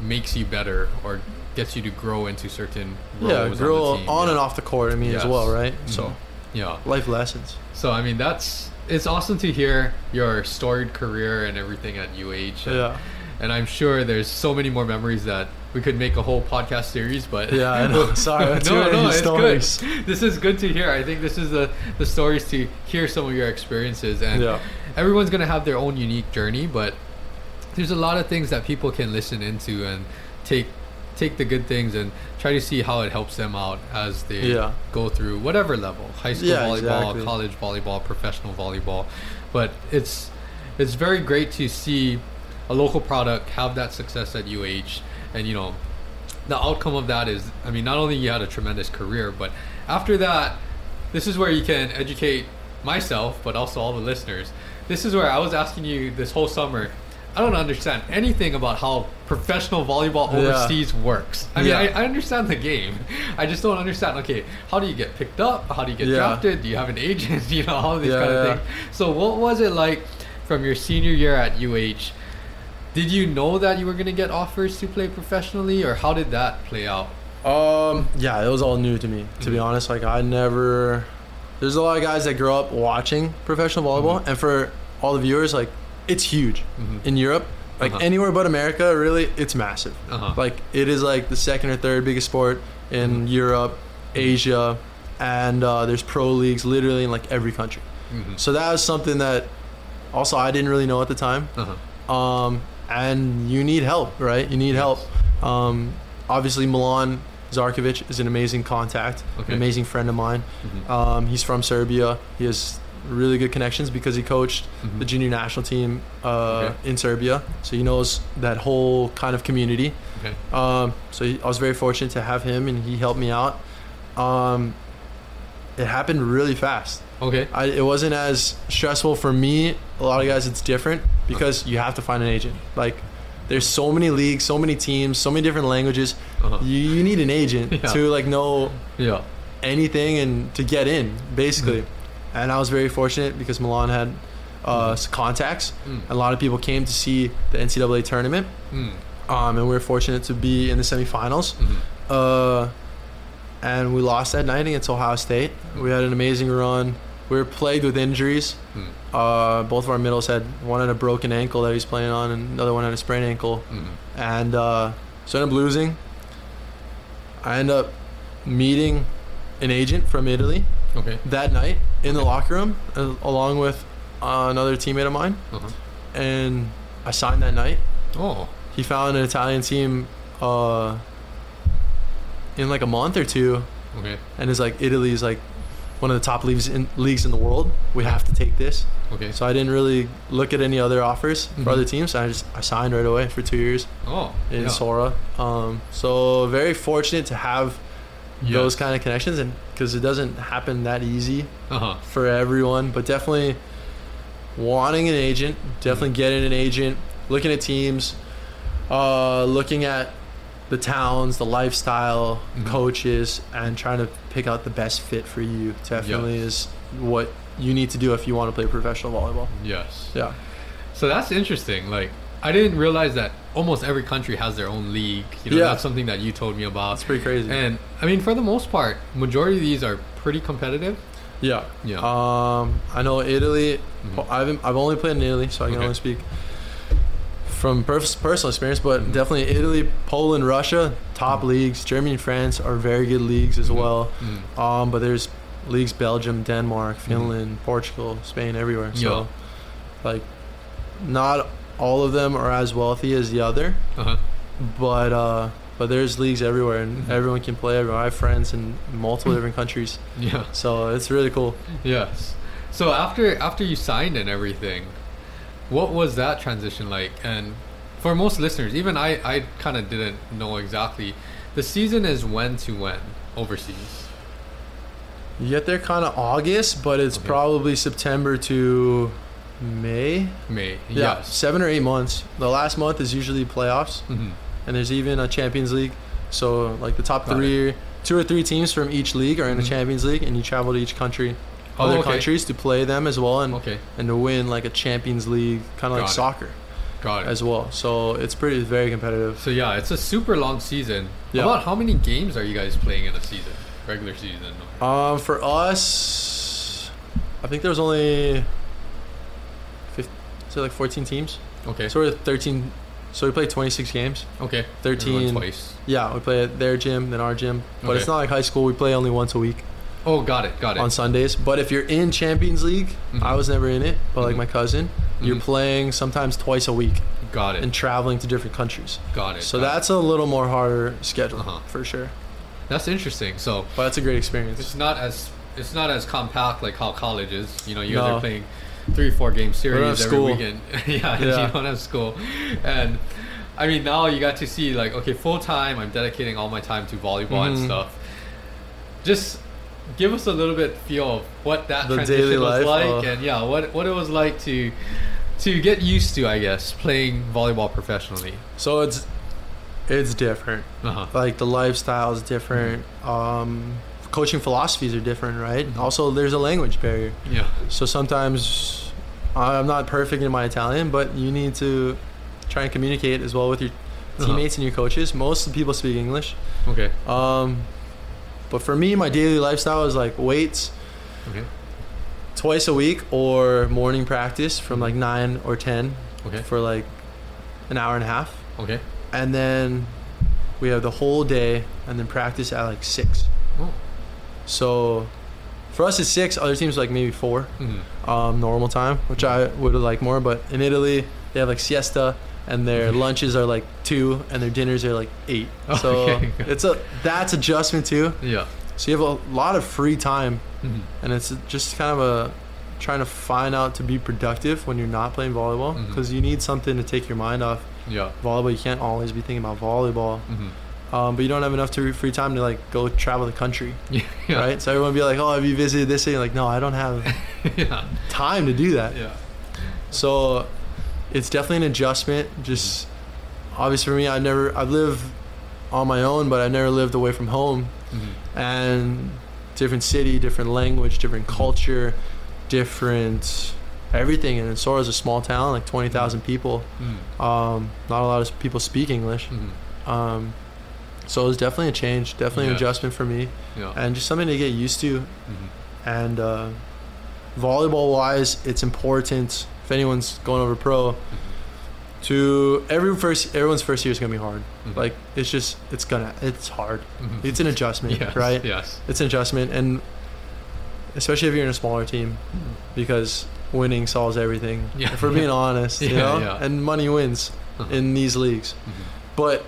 makes you better or gets you to grow into certain roles yeah, on grow team. on, Yeah. and off the court. I mean, as well, right? Mhm. So Yeah. life lessons. So I mean, that's it's awesome to hear your storied career and everything at UH. And, Yeah. And I'm sure there's so many more memories that we could make a whole podcast series, but Yeah, I know. *laughs* Sorry, no, that's no, it's stories. good. This is good to hear. I think this is the the stories to hear some of your experiences, and Yeah. everyone's gonna have their own unique journey, but there's a lot of things that people can listen into and take take the good things and try to see how it helps them out as they Yeah. go through whatever level high school Yeah, volleyball exactly. college volleyball professional volleyball but it's it's very great to see a local product have that success at UH and you know the outcome of that is I mean not only you had a tremendous career but after that this is where you can educate myself but also all the listeners this is where I was asking you this whole summer I don't understand anything about how professional volleyball Yeah. overseas works. I mean, Yeah. I, I understand the game. I just don't understand. Okay, how do you get picked up? How do you get Yeah. drafted? Do you have an agent? *laughs* You know, all of these Yeah, kind of yeah. things. So, what was it like from your senior year at UH? Did you know that you were going to get offers to play professionally, or how did that play out? Um, yeah, it was all new to me. To be Mhm. honest, like I never. There's a lot of guys that grow up watching professional volleyball, Mhm. and for all the viewers, like it's huge Mhm. in Europe. Like Uh-huh. anywhere but America, really, it's massive. Uh-huh. Like it is like the second or third biggest sport in Mhm. Europe, Asia, and uh, there's pro leagues literally in like every country. Mhm. So that was something that also I didn't really know at the time. Uh-huh. Um, and you need help, right? You need help. Um, obviously, Milan Zarkovic is an amazing contact, Okay. an amazing friend of mine. Mhm. Um, he's from Serbia. He has really good connections because he coached Mhm. the junior national team uh, Okay. in Serbia. So he knows that whole kind of community. Okay. Um, so he, I was very fortunate to have him, and he helped me out. Um, it happened really fast. Okay. I, it wasn't as stressful for me. A lot of guys, it's different because you have to find an agent. Like, there's so many leagues, so many teams, so many different languages. Uh-huh. You, you need an agent Yeah. to like know Yeah. anything and to get in, basically. Mm-hmm. And I was very fortunate because Milan had uh, s- contacts. Mm. A lot of people came to see the NCAA tournament, Mm. um, and we were fortunate to be in the semifinals. Mhm. Uh, and we lost that night against Ohio State. We had an amazing run. We were plagued with injuries. Mm. Uh, both of our middles had one had a broken ankle that he's playing on, and another one had a sprained ankle. Mhm. And uh, so I ended up losing. I ended up meeting an agent from Italy Okay. that night in the locker room, uh, along with uh, another teammate of mine, Uh-huh. and I signed that night. Oh. He found an Italian team uh, in like a month or two, Okay. and is like Italy's like one of the top leagues in leagues in the world. We have to take this. Okay. So I didn't really look at any other offers Mhm. for other teams. I just I signed right away for two years Oh. in yeah. Sora. Um, so very fortunate to have those kind of connections, and because it doesn't happen that easy Uh-huh. for everyone, but definitely wanting an agent, definitely getting an agent, looking at teams, uh, looking at the towns, the lifestyle, Mhm. coaches, and trying to pick out the best fit for you. Definitely is what you need to do if you want to play professional volleyball. Yes. Yeah. So that's interesting. Like I didn't realize that almost every country has their own league. You know, Yeah. that's something that you told me about. It's pretty crazy. And I mean, for the most part, majority of these are pretty competitive. Yeah. Yeah. Um, I know Italy. Mhm. I haven't. I've only played in Italy, so I can Okay. only speak from personal experience. But Mhm. definitely Italy, Poland, Russia, top Mhm. leagues. Germany and France are very good leagues as Mhm. well. Mm. Um, but there's leagues Belgium, Denmark, Finland, Portugal, Spain, everywhere. So, like, not all of them are as wealthy as the other, Uh-huh. but uh, but there's leagues everywhere, and Mhm. everyone can play. Everywhere. I have friends in multiple different countries, *laughs* Yeah. so it's really cool. Yes. So after after you signed and everything, what was that transition like? And for most listeners, even I, I kind of didn't know exactly. The season is when to when overseas. You get there kind of August, but it's Okay. probably September to May. May. Yeah, Yes. seven or eight months. The last month is usually playoffs, Mhm. and there's even a Champions League. So like the top Got three, two or three teams from each league are in Mhm. the Champions League, and you travel to each country, Oh, other okay. countries to play them as well, and Okay. and to win like a Champions League, kind of like it. soccer Got it. as well. So it's pretty very competitive. So yeah, it's a super long season. Yeah. About how many games are you guys playing in a season? Regular season. Um, for us, I think there's only, 15, so like 14 teams. Okay. So we're 13. So we played 26 games. okay. 13. Twice. Yeah, we play at their gym, then our gym. But Okay. it's not like high school. We play only once a week Oh, got it. Got it. on Sundays. But if you're in Champions League, Mhm. I was never in it, but like Mhm. my cousin, you're Mhm. playing sometimes twice a week got it. and traveling to different countries. got it. So got it. that's a little more harder schedule Uh-huh. for sure. that's interesting. So But that's a great experience. it's not as it's not as compact like how college is. You know, you guys No. are playing three, four game series every weekend. yeah, *laughs* Yeah. you don't have school, and I mean now you got to see like okay, full time. I'm dedicating all my time to volleyball and Mhm. stuff. Just give us a little bit feel of what that The transition was life, like, uh. and yeah, what what it was like to to get used to, I guess, playing volleyball professionally. So it's it's different. Uh huh. Like the lifestyle is different. Um, coaching philosophies are different, right? Mhm. Also, there's a language barrier. Yeah. So sometimes I'm not perfect in my Italian, but you need to try and communicate as well with your Uh-huh. teammates and your coaches. Most of the people speak English. Okay. Um, but for me, my daily lifestyle is like weights Okay. twice a week or morning practice from like nine or ten Okay. for like an hour and a half, Okay. and then we have the whole day, and then practice at like six. Oh. So for us, it's six. Other teams like maybe four. Mhm. um, normal time, which I would like more. But in Italy, they have like siesta, and their *laughs* lunches are like two, and their dinners are like eight. *laughs* So Okay. it's a that's adjustment too. Yeah. So you have a lot of free time, Mhm. and it's just kind of a trying to find out to be productive when you're not playing volleyball because you need something to take your mind off Yeah. volleyball. You can't always be thinking about volleyball, hmm um, but you don't have enough to free time to like go travel the country, *laughs* yeah. right? So everyone be like, "Oh, have you visited this city?" Like, no, I don't have yeah. time to do that. Yeah. So it's definitely an adjustment. Just obvious for me, I never I live on my own, but I never lived away from home. hmm And different city, different language, different culture, different everything. And Sora's a small town, like twenty thousand people. hmm Um, not a lot of people speak English. hmm Um, so it was definitely a change, definitely an adjustment for me, Yeah. and just something to get used to. hmm And uh, volleyball wise, it's important if anyone's going over pro to every first everyone's first year is gonna be hard. Mhm. Like it's just it's gonna it's hard. Mhm. It's an adjustment, Yes, right? Yes. It's an adjustment, and especially if you're in a smaller team, because winning solves everything. Yeah, If we're being *laughs* yeah. honest, you Yeah, know, yeah. and money wins Uh-huh. in these leagues. Mhm. But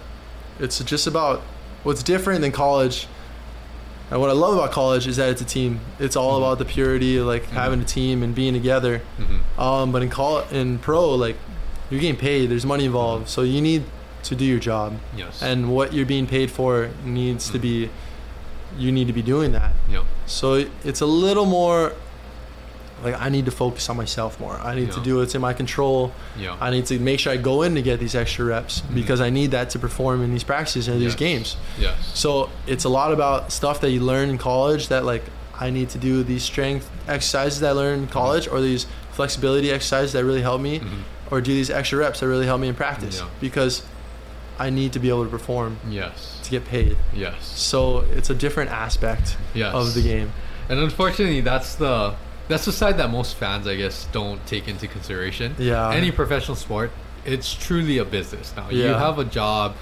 it's just about what's different than college. And what I love about college is that it's a team. It's all Mhm. about the purity of like Mhm. having a team and being together. Mhm. Um, but in call in pro, like you're getting paid. There's money involved, so you need to do your job, Yes. and what you're being paid for needs to Mhm. be. You need to be doing that. yeah. So it's a little more. Like I need to focus on myself more. I need to do what's in my control. Yeah. I need to make sure I go in to get these extra reps Mhm. because I need that to perform in these practices and these games. yes. So it's a lot about stuff that you learn in college that like I need to do these strength exercises that I learned in college or these flexibility exercises that really help me Mhm. or do these extra reps that really help me in practice Yeah. because I need to be able to perform Yes. to get paid. Yes. So it's a different aspect Yes. of the game. And unfortunately, that's the that's the side that most fans, I guess, don't take into consideration. Yeah. Any professional sport, it's truly a business now. You have a job.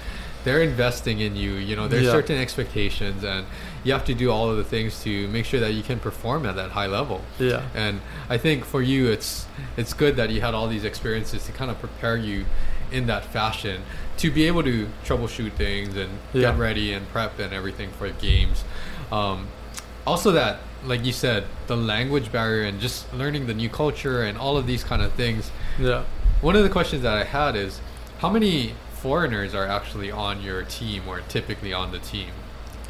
They're investing in you. You know, there's Yeah. certain expectations, and you have to do all of the things to make sure that you can perform at that high level. Yeah. And I think for you, it's it's good that you had all these experiences to kind of prepare you in that fashion to be able to troubleshoot things and Yeah. get ready and prep and everything for games. Um, also, that like you said, the language barrier and just learning the new culture and all of these kind of things. Yeah. One of the questions that I had is, how many foreigners are actually on your team or typically on the team?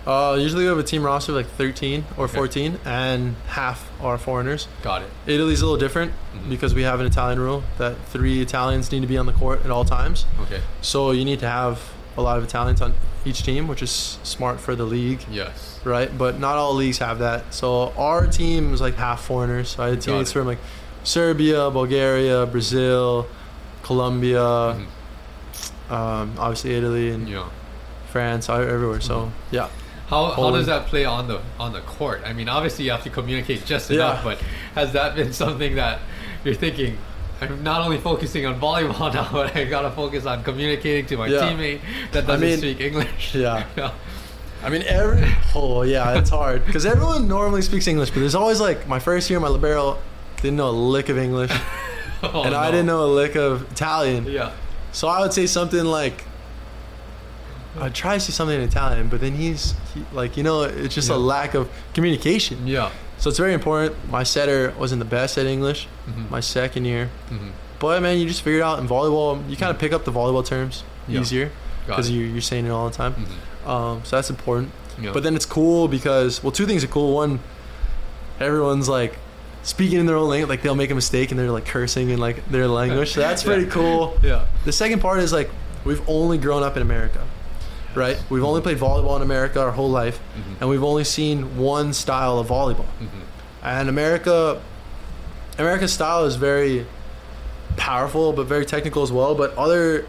Uh, usually we have a team roster of like 13 or Okay. 14 and half are foreigners. Got it. Italy's a little different Mhm. because we have an Italian rule that three Italians need to be on the court at all times. Okay. So you need to have a lot of Italians on each team, which is smart for the league, Yes. right? But not all leagues have that. So our team is like half foreigners. So I had teammates from like Serbia, Bulgaria, Brazil, Colombia, Mhm. um, obviously Italy and Yeah. France, everywhere. So Mhm. yeah, How, how does that play on the on the court? I mean, obviously you have to communicate just Yeah. enough, but has that been something that you're thinking? I'm not only focusing on volleyball *laughs* now, but I gotta focus on communicating to my Yeah. teammate that I doesn't mean, speak English. yeah. *laughs* I mean, every oh yeah, it's hard because everyone normally speaks English, but there's always like my first year, my libero didn't know a lick of English, *laughs* Oh, and I didn't know a lick of Italian. Yeah. So I would say something like, I'd try to say something in Italian, but then he's he, like, you know, it's just Yeah. a lack of communication. Yeah. So it's very important. My setter wasn't the best at English Mhm. my second year, Mhm. but man, you just figure it out in volleyball. You kind of pick up the volleyball terms Yeah. easier because you're, you're saying it all the time. Mhm. Um, so that's important. Yeah. But then it's cool because well, two things are cool. One, everyone's like speaking in their own language. Like they'll make a mistake and they're like cursing in like their language. So that's *laughs* pretty cool. yeah. The second part is like we've only grown up in America, right? We've only played volleyball in America our whole life, Mhm. and we've only seen one style of volleyball. Mhm. And America, America's style is very powerful, but very technical as well. But other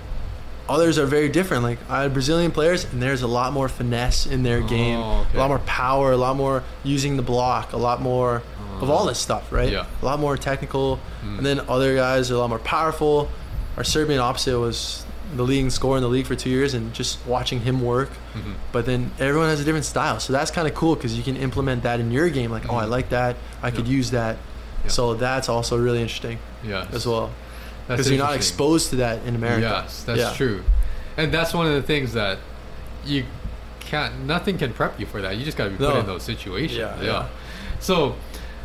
others are very different. Like I had Brazilian players, and there's a lot more finesse in their game, Oh, okay. a lot more power, a lot more using the block, a lot more of all this stuff, right? Yeah. A lot more technical. Mm. And then other guys are a lot more powerful. Our Serbian opposite was the leading scorer in the league for two years, and just watching him work. Mhm. But then everyone has a different style, so that's kind of cool because you can implement that in your game. Like, oh, I Mhm. like that. I could use that. Yeah. So that's also really interesting Yeah. as well because you're not exposed to that in America. Yes, that's Yeah. true. And that's one of the things that you can't nothing can prep you for that. You just got to be put in those situations. Yeah, Yeah. yeah. So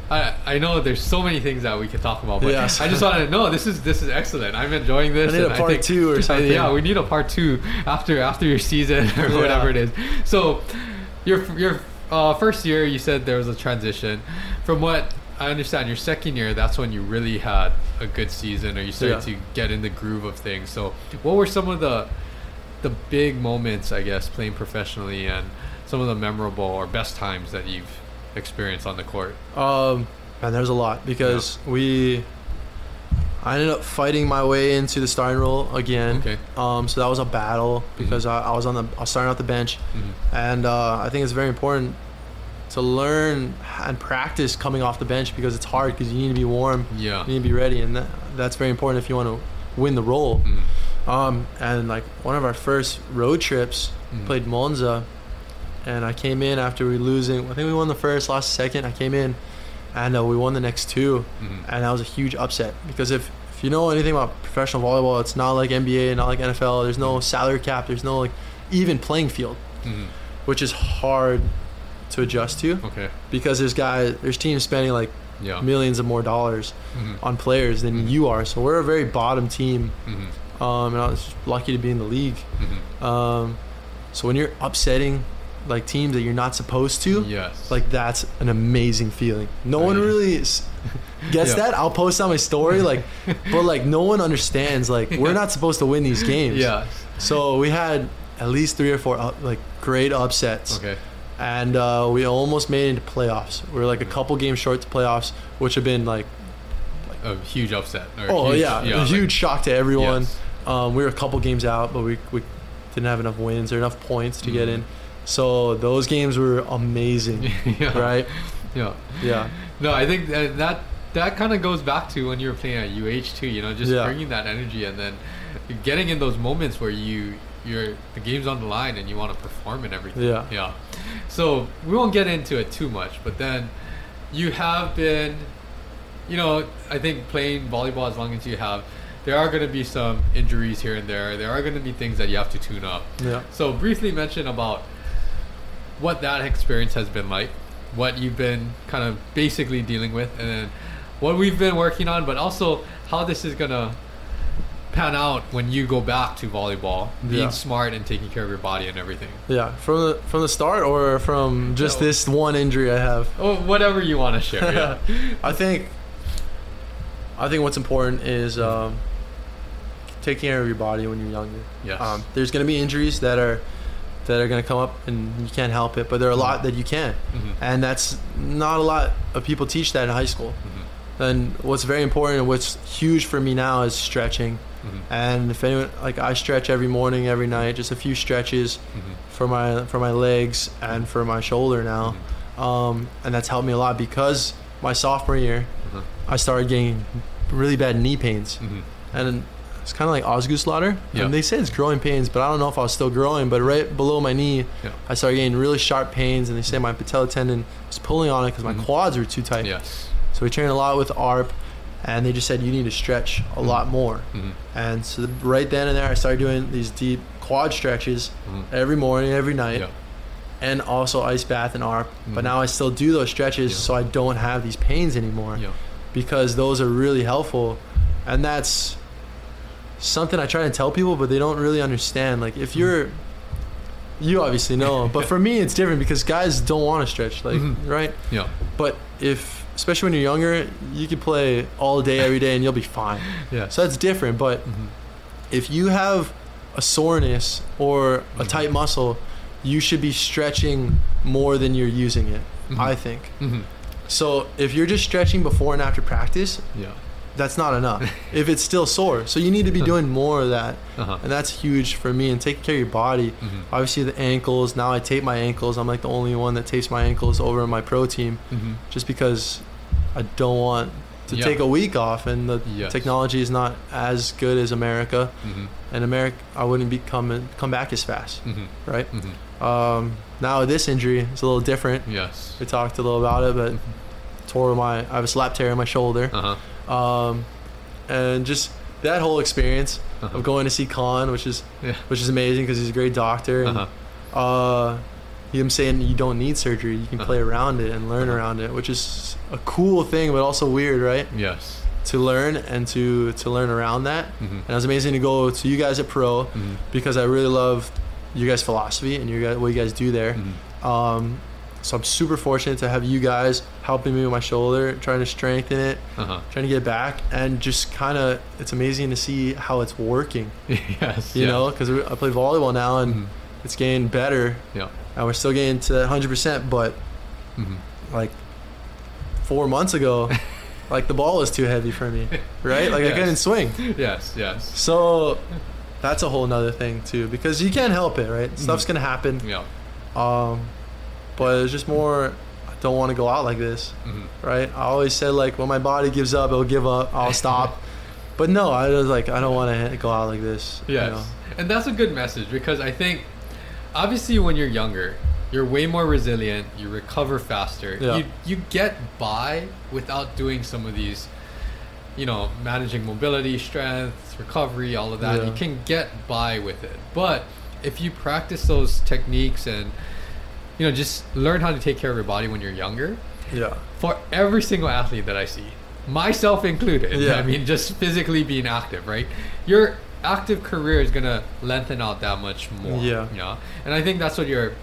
I I know there's so many things that we can talk about, but Yes. I just want to know this is this is excellent. I'm enjoying this. I need a part think- two or something. yeah, we need a part two after after your season *laughs* or Yeah. whatever it is. So your your uh, first year, you said there was a transition. From what I understand, your second year, that's when you really had a good season, or you started Yeah. to get in the groove of things. So, what were some of the the big moments, I guess, playing professionally, and some of the memorable or best times that you've experienced on the court? Um, and there's a lot because we. I ended up fighting my way into the starting role again. Okay. Um, so that was a battle because I, I was on the I was starting off the bench, Mhm. and uh, I think it's very important to learn and practice coming off the bench because it's hard because you need to be warm, Yeah. you need to be ready, and that, that's very important if you want to win the role. Mhm. Um, and like one of our first road trips, Mhm. played Monza, and I came in after we losing. I think we won the first, lost second. I came in, and uh, we won the next two, Mhm. and that was a huge upset because if if you know anything about professional volleyball, it's not like NBA, not like NFL. There's no salary cap. There's no like even playing field, Mhm. which is hard to adjust to Okay. because there's guys, there's teams spending like Yeah. millions of more dollars Mhm. on players than Mhm. you are. So we're a very bottom team, Mhm. um, and I was lucky to be in the league. Mhm. Um, so when you're upsetting like teams that you're not supposed to, Yes. like that's an amazing feeling. No one Right. really s- *laughs* gets Yeah. that. I'll post on my story, like, *laughs* but like no one understands. Like we're not supposed to win these games. Yeah. So we had at least three or four up, like great upsets, Okay. and uh, we almost made it into playoffs. We were like a couple games short to playoffs, which have been like, A huge upset. oh huge- yeah, a like- huge shock to everyone. Yes. Um, we were a couple games out, but we, we didn't have enough wins or enough points to get Mhm. in. So those games were amazing, *laughs* yeah. right? Yeah. Yeah, No, I think that that, that kind of goes back to when you were playing at UH too. You know, just Yeah. bringing that energy and then getting in those moments where you you're the game's on the line and you want to perform and everything. Yeah. Yeah. So we won't get into it too much, but then you have been, you know, I think playing volleyball as long as you have, there are going to be some injuries here and there. There are going to be things that you have to tune up. yeah. So briefly mention about what that experience has been like, what you've been kind of basically dealing with, and then what we've been working on, but also how this is gonna pan out when you go back to volleyball, being Yeah. smart and taking care of your body and everything. Yeah, from the from the start or from just No. this one injury I have. Oh, whatever you want to share. Yeah. *laughs* I think I think what's important is um, taking care of your body when you're younger. Yes. Um, there's going to be injuries that are that are going to come up and you can't help it, but there are a lot that you can, Mhm. and that's not a lot of people teach that in high school. Mhm. And what's very important and what's huge for me now is stretching. Mhm. And if anyone like I stretch every morning, every night, just a few stretches, Mhm. for my for my legs and for my shoulder now, um, and that's helped me a lot because my sophomore year, Uh-huh. I started getting really bad knee pains, Mhm. and it's kind of like Osgood-Schlatter. Yeah. And they say it's growing pains, but I don't know if I was still growing. But right below my knee, Yeah. I started getting really sharp pains, and they say my patella tendon was pulling on it because my Mhm. quads were too tight. Yes. So we trained a lot with ARP, and they just said you need to stretch a Mhm. lot more. Mhm. And so the, right then and there, I started doing these deep quad stretches Mhm. every morning, every night, Yeah. and also ice bath and ARP. But Mhm. now I still do those stretches Yeah. so I don't have these pains anymore Yeah. because those are really helpful. And that's something I try to tell people, but they don't really understand. Like if you're, you obviously know, *laughs* but for me it's different because guys don't want to stretch, like Mhm. right. Yeah. But if, especially when you're younger, you can play all day, every day, and you'll be fine. *laughs* Yeah. So that's different. But Mhm. if you have a soreness or a Mhm. tight muscle, you should be stretching more than you're using it. Mhm. I think. Mhm. So if you're just stretching before and after practice, Yeah. That's not enough. *laughs* if it's still sore, so you need to be doing more of that, Uh-huh. and that's huge for me. And taking care of your body. Mhm. Obviously, the ankles. Now I tape my ankles. I'm like the only one that tapes my ankles over in my pro team, Mhm. just because I don't want to Yeah. take a week off, and the Yes. technology is not as good as America. Mhm. And America, I wouldn't be come come back as fast, Mhm. right? Mhm. Um, now this injury is a little different. Yes. We talked a little about it, but tore my I have a slap tear in my shoulder. Uh-huh. Um, and just that whole experience Uh-huh. of going to see Khan, which is Yeah. which is amazing because he's a great doctor, and Uh-huh. uh, him saying you don't need surgery, you can play Uh-huh. around it and learn Uh-huh. around it, which is a cool thing, but also weird, right? Yes. To learn and to to learn around that, Mhm. and it was amazing to go to you guys at Pro Mhm. because I really love you guys' philosophy and you guys what you guys do there. Mhm. Um, so I'm super fortunate to have you guys helping me with my shoulder, trying to strengthen it, Uh-huh. trying to get back, and just kind of it's amazing to see how it's working. *laughs* yes. You know, because I play volleyball now and Mhm. it's getting better, Yeah. and we're still getting to hundred percent. But Mhm. like four months ago, *laughs* like the ball was too heavy for me, right? Like I couldn't swing. Yes. Yes. So that's a whole nother thing too, because you can't help it, right? Stuff's Mhm. gonna happen. Yeah. Um, but it's just more. I don't want to go out like this. Mhm. right? I always said like when my body gives up, it'll give up. I'll *laughs* stop. but no, I was like I don't want to go out like this. you Yes. know? And that's a good message because I think obviously when you're younger, you're way more resilient, you recover faster. Yeah. You you get by without doing some of these you know, managing mobility, strength, recovery, all of that. Yeah. You can get by with it. But if you practice those techniques and you know, just learn how to take care of your body when you're younger, Yeah. for every single athlete that I see, myself included. *laughs* Yeah. I mean, just physically being active, right? Your active career is gonna lengthen out that much more. Yeah. You know? And I think that's what you're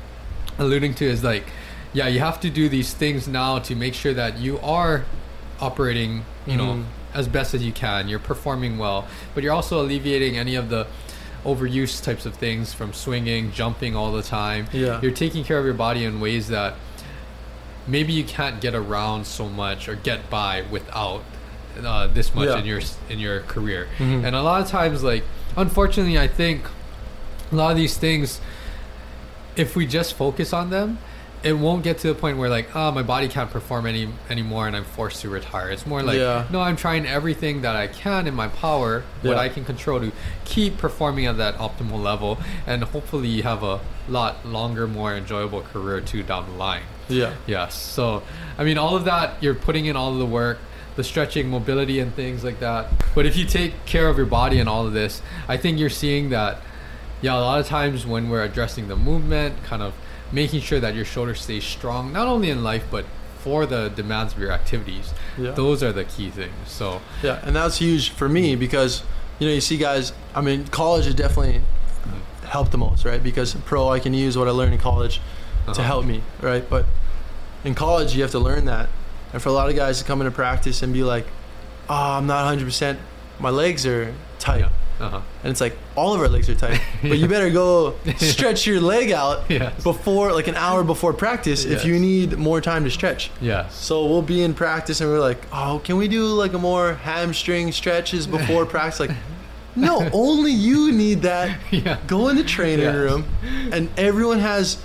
alluding to is like, yeah, you have to do these things now to make sure that you are operating, you know, Mhm. as best as you can. You're performing well, but you're also alleviating any of the overuse types of things from swinging, jumping all the time. Yeah. You're taking care of your body in ways that maybe you can't get around so much or get by without uh, this much Yeah. in your in your career. Mhm. And a lot of times, like unfortunately, I think a lot of these things, if we just focus on them, it won't get to the point where like, oh, my body can't perform any anymore, and I'm forced to retire. It's more like, Yeah. no, I'm trying everything that I can in my power, what I can control to keep performing at that optimal level, and hopefully you have a lot longer, more enjoyable career too down the line. Yeah. Yes. So, I mean, all of that, you're putting in all of the work, the stretching, mobility, and things like that. But if you take care of your body and all of this, I think you're seeing that, yeah, a lot of times when we're addressing the movement, kind of making sure that your shoulder stays strong, not only in life, but for the demands of your activities. Yeah. Those are the key things. So, Yeah, and that's huge for me because you know you see guys. I mean, college has definitely helped the most, right? Because pro, I can use what I learned in college to Uh-huh. help me, right? But in college, you have to learn that, and for a lot of guys to come into practice and be like, "Oh, I'm not 100. percent My legs are tight," yeah. Uh-huh. and it's like all of our legs are tight, *laughs* but you better go stretch your leg out *laughs* Yes. before, like an hour before practice, if you need more time to stretch. Yeah. So we'll be in practice and we're like, oh, can we do like a more hamstring stretches before *laughs* practice? Like, No, only you need that. Yeah. Go in the training Yes. room, and everyone has,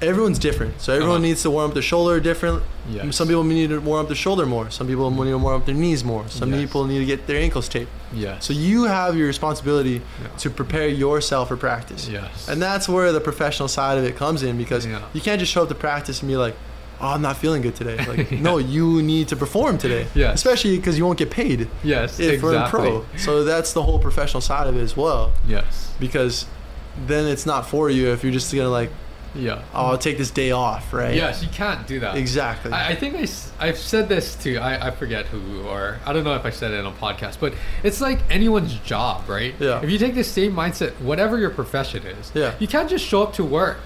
everyone's different. So everyone Uh-huh. needs to warm up their shoulder different. Yes. Some people need to warm up their shoulder more. Some people need to warm up their knees more. Some Yes. people need to get their ankles taped. Yes. So you have your responsibility Yeah. to prepare yourself for practice. Yes. And that's where the professional side of it comes in because Yeah. you can't just show up to practice and be like, "Oh, I'm not feeling good today." Like, *laughs* no, you need to perform today. Yes. Especially because you won't get paid yes. if we're in pro. So that's the whole professional side of it as well. Yes. Because then it's not for you if you're just gonna like, Yeah. "Oh, I'll take this day off," right? Yes, you can't do that. Exactly. I, I think I, have said this to, I, I forget who, or I don't know if I said it on a podcast, but it's like anyone's job, right? Yeah. If you take the same mindset, whatever your profession is, Yeah. you can't just show up to work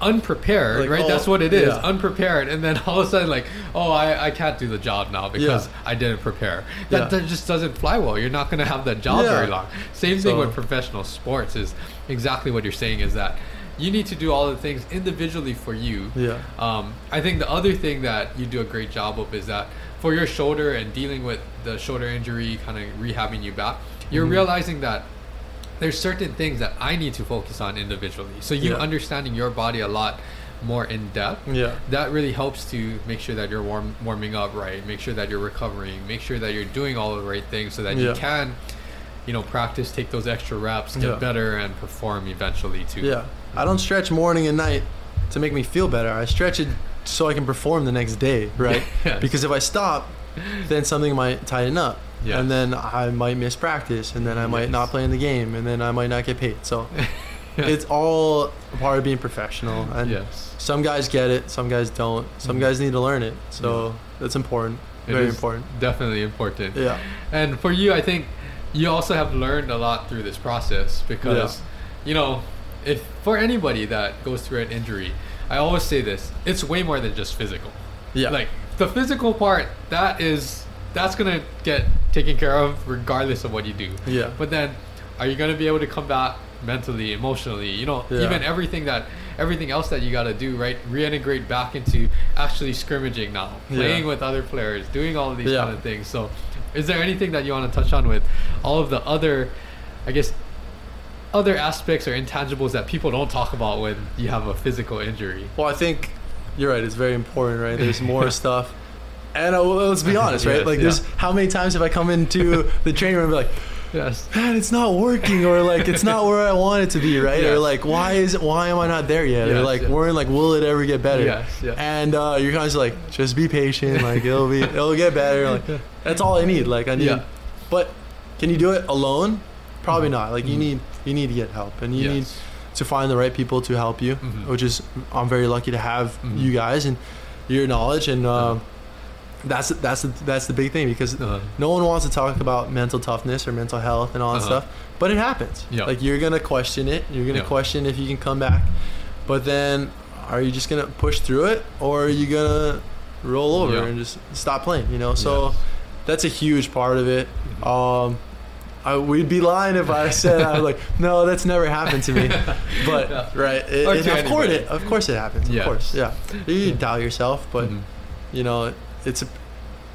unprepared, Like, right? oh, That's what it is, yeah. unprepared. And then *laughs* all of a sudden, like, oh, I, I can't do the job now because Yeah. I didn't prepare. That, Yeah. that just doesn't fly well. You're not going to have that job very long. Same thing with professional sports is exactly what you're saying is that you need to do all the things individually for you yeah. um, I think the other thing that you do a great job of is that for your shoulder and dealing with the shoulder injury, kind of rehabbing you back, you're Mhm. realizing that there's certain things that I need to focus on individually. So you Yeah. understanding your body a lot more in depth. Yeah. That really helps to make sure that you're warm, warming up right, make sure that you're recovering, make sure that you're doing all the right things so that you can, you know, practice, take those extra reps, get Yeah. better, and perform eventually too. Yeah. I don't stretch morning and night to make me feel better. I stretch it so I can perform the next day, *laughs* right? Yes. Because if I stop, then something might tighten up. Yes. And then I might miss practice and then I might Yes. not play in the game and then I might not get paid. So *laughs* it's all a part of being professional. And yes. some guys get it, some guys don't. Some Mhm. guys need to learn it. So that's important. It Very important. Definitely important. Yeah. And for you, I think you also have learned a lot through this process because, you know, if for anybody that goes through an injury, I always say this: it's way more than just physical. Yeah. Like the physical part, that is that's gonna get taken care of regardless of what you do. Yeah. But then, are you gonna be able to come back mentally, emotionally? You know, Yeah. even everything that everything else that you got to do, right? Reintegrate back into actually scrimmaging now, Yeah. playing with other players, doing all of these Yeah. kind of things. So, is there anything that you want to touch on with all of the other, I guess, other aspects or intangibles that people don't talk about when you have a physical injury? Well, I think you're right. It's very important, right? There's *laughs* more stuff. And uh, well, let's be *laughs* honest, right? Yes, like, yeah. there's how many times have I come into the training room and be like, Yes. man, it's not working, or like it's not where I want it to be, right? Or like, why is it? Why am I not there yet? or like, yes. we're in like, will it ever get better? Yes, yeah. And uh, you're kind of like, just be patient. Like it'll be, it'll get better. Like *laughs* that's all I need. Like I need. Yeah. But can you do it alone? Probably not. Like you Mhm. need, you need to get help, and you need to find the right people to help you, Mhm. which is I'm very lucky to have Mhm. you guys and your knowledge, and uh, Uh-huh. that's that's the, that's the big thing because Uh, no one wants to talk about mental toughness or mental health and all that Uh-huh. stuff, but it happens. Yeah. Like you're gonna question it, you're gonna Yeah. question if you can come back, but then are you just gonna push through it or are you gonna roll over Yeah. and just stop playing? You know, so Yes. that's a huge part of it. Mhm. Um, I, we'd be lying if I said I was like, no, that's never happened to me. *laughs* But Yeah. right, it, it- of course it, of course it happens. Yes. Of course, yeah. You doubt yourself, but Mhm. you know, it's a.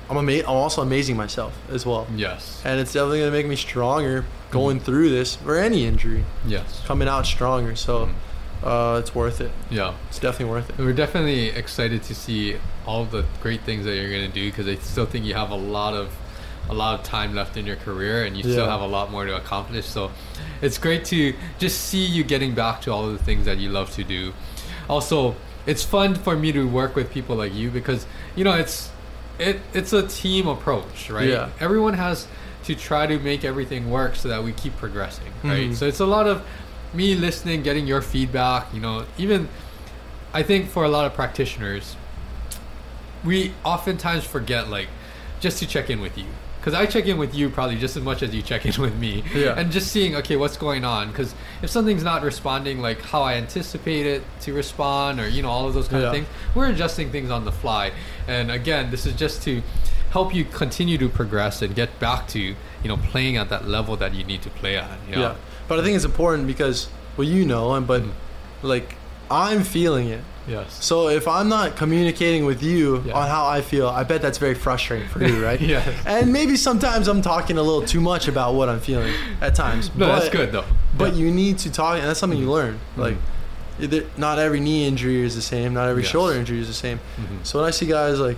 I'm ama- I'm also amazing myself as well, Yes. and it's definitely gonna make me stronger going through this or any injury, Yes. coming out stronger. So, uh, it's worth it. Yeah. It's definitely worth it. We're definitely excited to see all the great things that you're going to do because I still think you have a lot of a lot of time left in your career and you still have a lot more to accomplish. So it's great to just see you getting back to all of the things that you love to do. Also, it's fun for me to work with people like you because you know it's it it's a team approach, right? Yeah. Everyone has to try to make everything work so that we keep progressing, right? Mhm. So it's a lot of me listening, getting your feedback, you know, even I think for a lot of practitioners, we oftentimes forget like just to check in with you. Because I check in with you probably just as much as you check in with me. Yeah. And just seeing, okay, what's going on. Because if something's not responding like how I anticipate it to respond or, you know, all of those kind of things, we're adjusting things on the fly. And again, this is just to help you continue to progress and get back to, you know, playing at that level that you need to play at. You know? Yeah. But I think it's important because, well, you know, and but Mhm. like I'm feeling it. Yes. So if I'm not communicating with you Yeah. on how I feel, I bet that's very frustrating for you, right? *laughs* yeah. And maybe sometimes I'm talking a little too much about what I'm feeling at times. No, but, that's good though. But Yeah. you need to talk, and that's something you learn. Like, either, not every knee injury is the same. Not every Yes. shoulder injury is the same. Mhm. So when I see guys like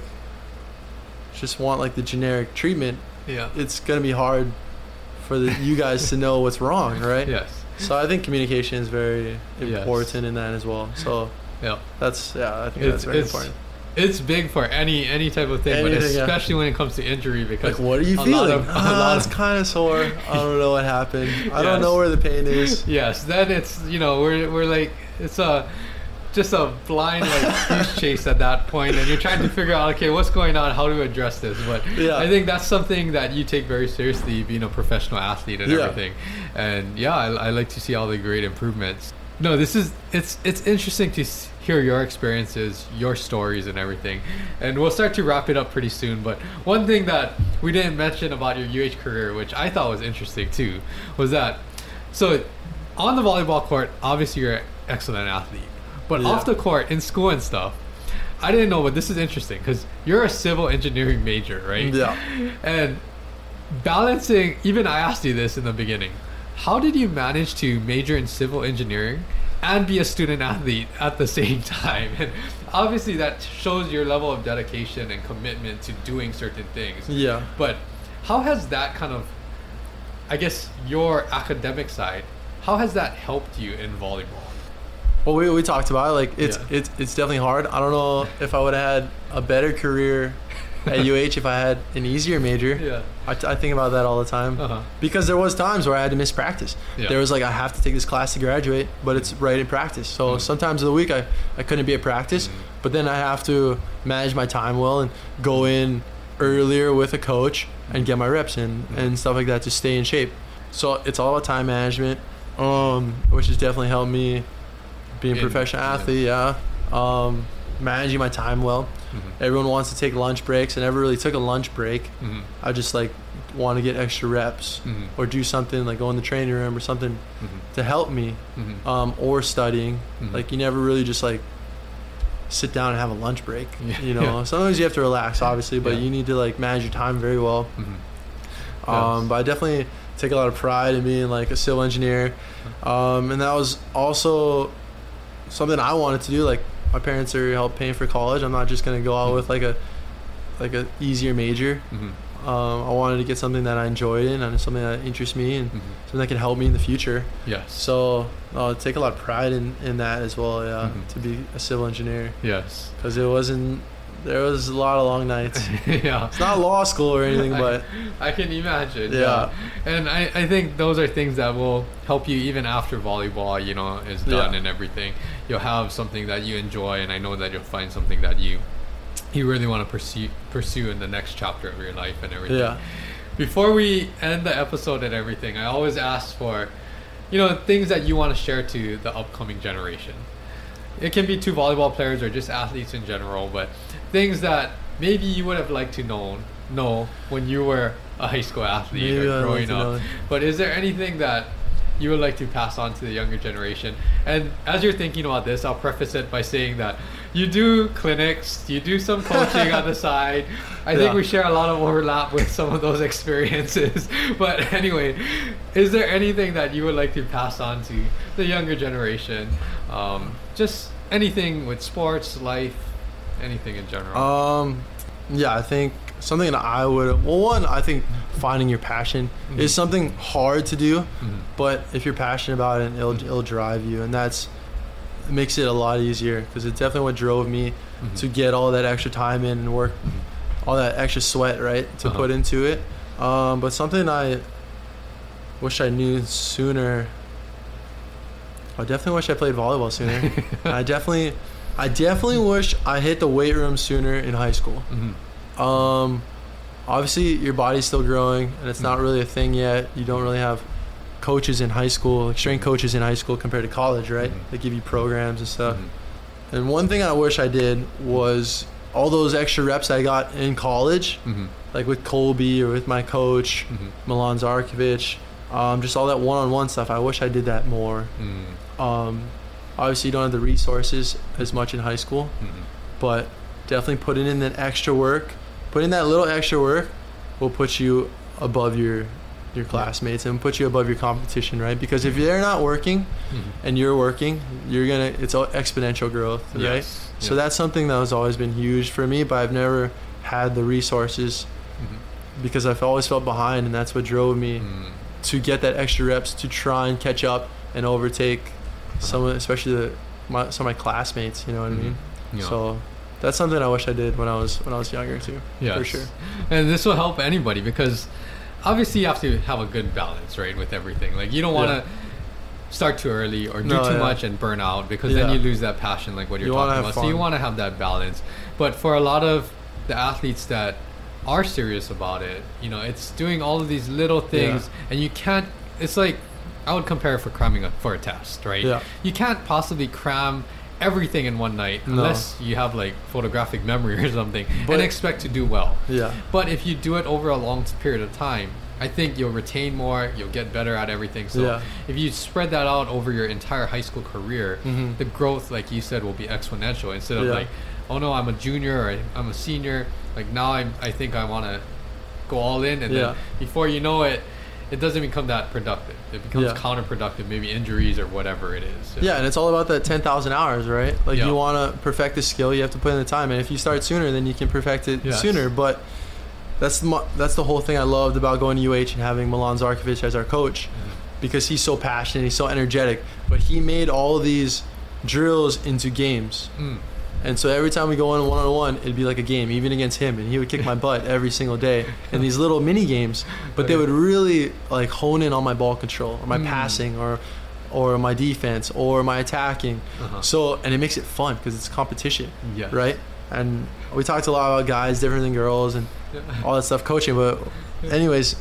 just want like the generic treatment, yeah. it's gonna be hard for the, you guys to know what's wrong, right? *laughs* Yes. So I think communication is very Yes. important in that as well. So Yeah. that's yeah, I think It's- that's very it's- important. It's big for any any type of thing, but Anything, yeah. especially when it comes to injury because Like, what are you feeling? of- *laughs* ah, it's *laughs* kind of sore. I don't know what happened. I don't know where the pain is. *laughs* yes, then it's you know we're we're like it's a just a blind like goose chase at that point, and you're trying to figure out okay what's going on, how to address this. But Yeah. I think that's something that you take very seriously, being a professional athlete and Yeah. everything. And yeah, I, I like to see all the great improvements. No, this is it's it's interesting to s- hear your experiences, your stories, and everything. And we'll start to wrap it up pretty soon. But one thing that we didn't mention about your UH career, which I thought was interesting too, was that so on the volleyball court, obviously you're an excellent athlete, but Yeah. off the court in school and stuff. I didn't know, but this is interesting because you're a civil engineering major, right? Yeah. And balancing, even I asked you this in the beginning. How did you manage to major in civil engineering and be a student athlete at the same *laughs* time? And obviously, that shows your level of dedication and commitment to doing certain things. Yeah. But how has that kind of, I guess, your academic side, how has that helped you in volleyball? Well, we, we talked about it. Like it's Yeah. it's it's definitely hard. I don't know if I would have had a better career at UH if I had an easier major. Yeah. I, I think about that all the time Uh-huh. because there was times where I had to miss practice. Yeah. There was like I have to take this class to graduate, but it's right in practice. So Mhm. sometimes of the week I, I couldn't be at practice, Mhm. but then I have to manage my time well and go in earlier with a coach and get my reps in Mhm. and stuff like that to stay in shape. So it's all about time management, um, which has definitely helped me being a professional athlete. Yeah, um, managing my time well. Mm-hmm. Everyone wants to take lunch breaks. I never really took a lunch break. Mm-hmm. I just like want to get extra reps Mm-hmm. or do something like go in the training room or something Mm-hmm. to help me Mm-hmm. um, or studying Mhm. like you never really just like sit down and have a lunch break Yeah. you know *laughs* Yeah. sometimes you have to relax obviously but Yeah. you need to like manage your time very well Mm-hmm. um, but i definitely take a lot of pride in being like a civil engineer um, and that was also something i wanted to do like my parents are help paying for college i'm not just going to go out Mhm. with like a like a easier major Mm-hmm. um, I wanted to get something that I enjoyed in and something that interests me and Mm-hmm. something that can help me in the future. Yes. So uh, take a lot of pride in, in that as well. Yeah, Mhm. to be a civil engineer Yes. because it wasn't. There was a lot of long nights. *laughs* yeah. It's not law school or anything, *laughs* but I, I can imagine. Yeah. And I, I think those are things that will help you even after volleyball, you know, is done Yeah. and everything. You'll have something that you enjoy and I know that you'll find something that you you really want to pursue pursue in the next chapter of your life and everything. yeah, Before we end the episode and everything, I always ask for, you know, things that you want to share to the upcoming generation. It can be to volleyball players or just athletes in general, but things that maybe you would have liked to know know when you were a high school athlete Maybe or growing up. But is there anything that you would like to pass on to the younger generation? And as you're thinking about this, I'll preface it by saying that you do clinics, you do some *laughs* coaching on the side. I think we share a lot of overlap with some of those *laughs* experiences. *laughs* But anyway, is there anything that you would like to pass on to the younger generation? Um, just anything with sports, life, anything in general. um, yeah. I think something that I would. Well, one, I think finding your passion Mhm. is something hard to do, Mhm. but if you're passionate about it, it'll Mhm. it'll drive you, and that's it makes it a lot easier because it's definitely what drove me Mhm. to get all that extra time in and work Mhm. all that extra sweat right to Uh-huh. put into it um, but something i wish i knew sooner i definitely wish i played volleyball sooner *laughs* i definitely i definitely wish i hit the weight room sooner in high school Mhm. um, obviously your body's still growing and it's not Mhm. really a thing yet you don't really have coaches in high school like strength coaches in high school compared to college right Mhm. they give you programs and stuff Mhm. and one thing I wish I did was all those extra reps I got in college, Mhm. like with Colby or with my coach, Mhm. Milan Zarkovic, um, just all that one-on-one stuff. I wish I did that more. Mhm. Um, obviously you don't have the resources as much in high school, Mhm. but definitely putting in that extra work, putting that little extra work, will put you above your your classmates and put you above your competition, right? Because if they're not working Mhm. and you're working, you're gonna it's all exponential growth, right? Yes. So that's something that has always been huge for me, but I've never had the resources Mhm. because I've always felt behind, and that's what drove me Mm. to get that extra reps to try and catch up and overtake some, especially the my, some of my classmates. You know what Mhm. I mean? Yeah. So that's something I wish I did when I was when I was younger too. Yeah, for sure. And this will help anybody because obviously you have to have a good balance, right, with everything. Like you don't want to Yeah. start too early or do No, too yeah. much and burn out because then you lose that passion, like what you're You talking about. So you want to have that balance. But for a lot of the athletes that are serious about it, you know, it's doing all of these little things, and you can't. It's like I would compare it for cramming a, for a test, right? Yeah. You can't possibly cram everything in one night No. unless you have like photographic memory or something But- and expect to do well. Yeah. But if you do it over a long period of time, I think you'll retain more, you'll get better at everything. So Yeah. if you spread that out over your entire high school career, Mhm. the growth, like you said, will be exponential instead of Yeah. like, oh no, I'm a junior or I'm a senior. Like now I'm, I think I want to go all in. And Yeah. then before you know it, it doesn't become that productive. It becomes Yeah. counterproductive, maybe injuries or whatever it is. Yeah, and it's all about that 10,000 hours, right? Like Yeah. you want to perfect the skill, you have to put in the time, and if you start sooner, then you can perfect it Yes. sooner. But that's the, that's the whole thing I loved about going to UH and having Milan Zarkovic as our coach, because he's so passionate, he's so energetic, but he made all these drills into games. Mm. And so every time we go in one on one, it'd be like a game, even against him, and he would kick my *laughs* butt every single day in these little mini games. But they would really like hone in on my ball control, or my Mm. passing, or or my defense, or my attacking. Uh-huh. So and it makes it fun because it's competition, Yes. right? And we talked a lot about guys different than girls and all that stuff coaching. But anyways,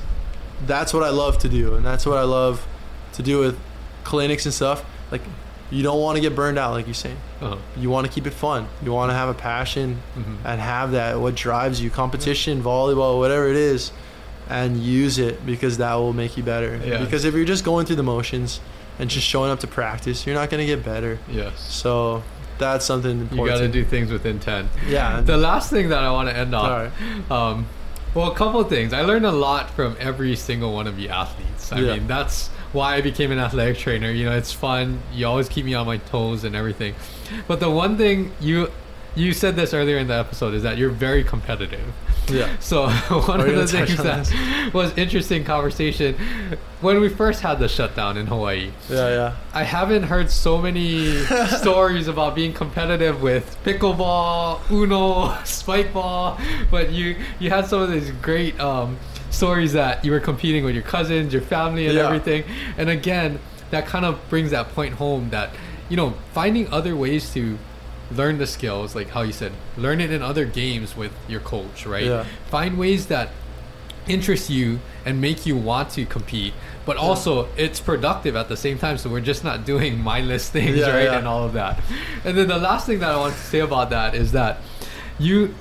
that's what I love to do, and that's what I love to do with clinics and stuff. Like you don't want to get burned out, like you're saying Uh-huh. you want to keep it fun. You want to have a passion Mhm. and have that what drives you, competition, volleyball, whatever it is, and use it because that will make you better. Yes. Because if you're just going through the motions and just showing up to practice, you're not going to get better. Yes. So that's something You got to do things with intent. Yeah. The last thing that I want to end on. All right. Um, well, a couple of things. I learned a lot from every single one of you athletes. I Yeah. mean, that's why I became an athletic trainer. You know, it's fun. You always keep me on my toes and everything. But the one thing you you said this earlier in the episode is that you're very competitive. Yeah. *laughs* So *laughs* one Are of the things that this? was interesting conversation when we first had the shutdown in Hawaii. Yeah, yeah. I haven't heard so many *laughs* stories about being competitive with pickleball, Uno, spike ball, but you you had some of these great um, stories that you were competing with your cousins, your family, and Yeah. everything. And again, that kind of brings that point home that you know finding other ways to learn the skills, like how you said, learn it in other games with your coach, right? Yeah. Find ways that interest you and make you want to compete but also it's productive at the same time so we're just not *laughs* doing mindless things Yeah, right yeah. and all of that and then the last thing that i want to say about that is that you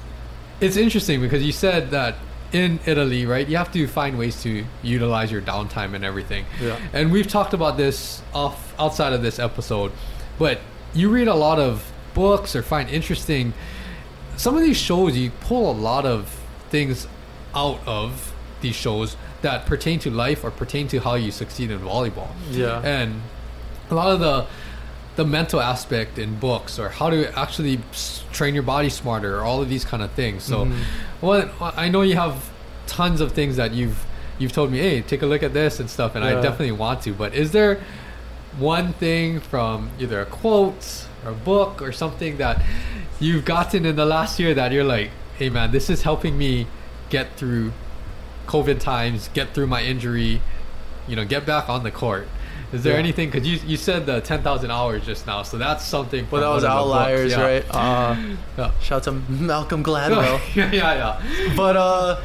it's interesting because you said that in italy right you have to find ways to utilize your downtime and everything Yeah. and we've talked about this off outside of this episode but you read a lot of books or find interesting some of these shows you pull a lot of things out of these shows that pertain to life or pertain to how you succeed in volleyball Yeah. and a lot of the the mental aspect in books or how to actually train your body smarter or all of these kind of things so Mhm. Well i know you have tons of things that you've you've told me hey take a look at this and stuff and i definitely want to but is there one thing from either a quote or a book or something that you've gotten in the last year that you're like hey man this is helping me get through covid times get through my injury you know get back on the court is there Yeah. anything because you, you said the 10000 hours just now so that's something Well, that was outliers, yeah. right? Uh, *laughs* yeah. shout out to Malcolm Gladwell. *laughs* yeah yeah yeah but uh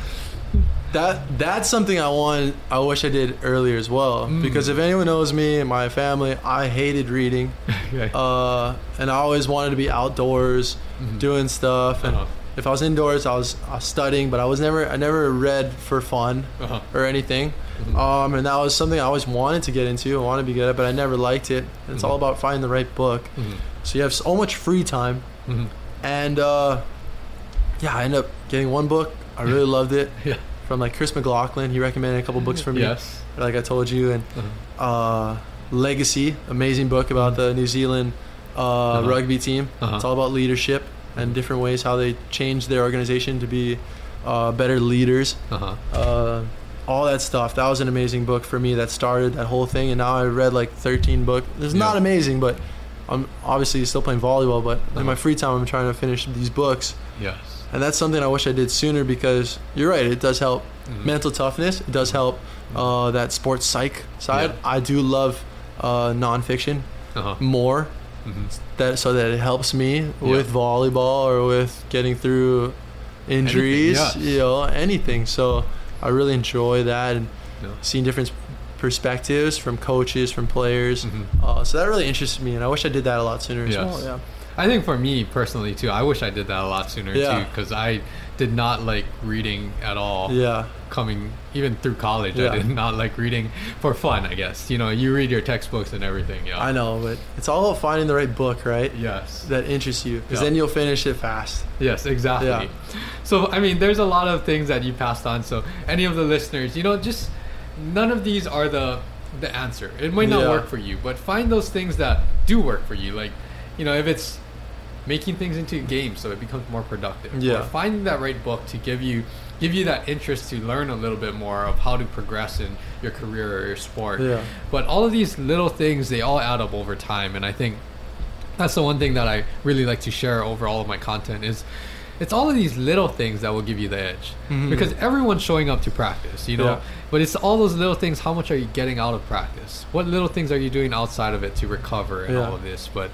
that that's something I want I wish I did earlier as well Mm. because if anyone knows me and my family I hated reading *laughs* Okay. uh and I always wanted to be outdoors Mhm. doing stuff and Uh-huh. If I was indoors, I was, I was studying, but I was never I never read for fun Uh-huh. or anything. Mhm. Um, and that was something I always wanted to get into. I wanted to be good at, but I never liked it. It's Mhm. all about finding the right book. Mhm. So you have so much free time, Mhm. and uh, yeah, I ended up getting one book. I really loved it *laughs* Yeah. from like Chris McLachlin. He recommended a couple books for me, Yes. like I told you, and Uh-huh. uh, Legacy, amazing book about the New Zealand uh, Uh-huh. rugby team. Uh-huh. It's all about leadership and different ways how they changed their organization to be uh, better leaders. Uh-huh. Uh, all that stuff. That was an amazing book for me that started that whole thing. And now I read like 13 books. It's not amazing, but I'm obviously still playing volleyball. But in Uh-huh. my free time, I'm trying to finish these books. Yes. And that's something I wish I did sooner because you're right. It does help Mhm. mental toughness. It does help uh, that sports psych side. Yeah. I do love uh, nonfiction Uh-huh. more Mhm. that so that it helps me with volleyball or with getting through injuries, yes. you know, anything. So I really enjoy that and Yeah. seeing different perspectives from coaches, from players. Mhm. Uh, so that really interested me, and I wish I did that a lot sooner as well. Yeah. I think for me personally too, I wish I did that a lot sooner Yeah. too, because I did not like reading at all. Yeah. Coming even through college, Yeah. I did not like reading for fun. I guess you know you read your textbooks and everything. Yeah. I know, but it's all about finding the right book, right? Yes. That interests you, because Yeah. then you'll finish it fast. Yes, exactly. Yeah. So I mean, there's a lot of things that you passed on. So any of the listeners, you know, just none of these are the the answer. It might not Yeah. work for you, but find those things that do work for you. Like, you know, if it's making things into a game so it becomes more productive. Yeah. Or finding that right book to give you give you that interest to learn a little bit more of how to progress in your career or your sport. Yeah. But all of these little things they all add up over time and I think that's the one thing that I really like to share over all of my content is it's all of these little things that will give you the edge Mhm. because everyone's showing up to practice you know Yeah. but it's all those little things how much are you getting out of practice what little things are you doing outside of it to recover and Yeah. all of this but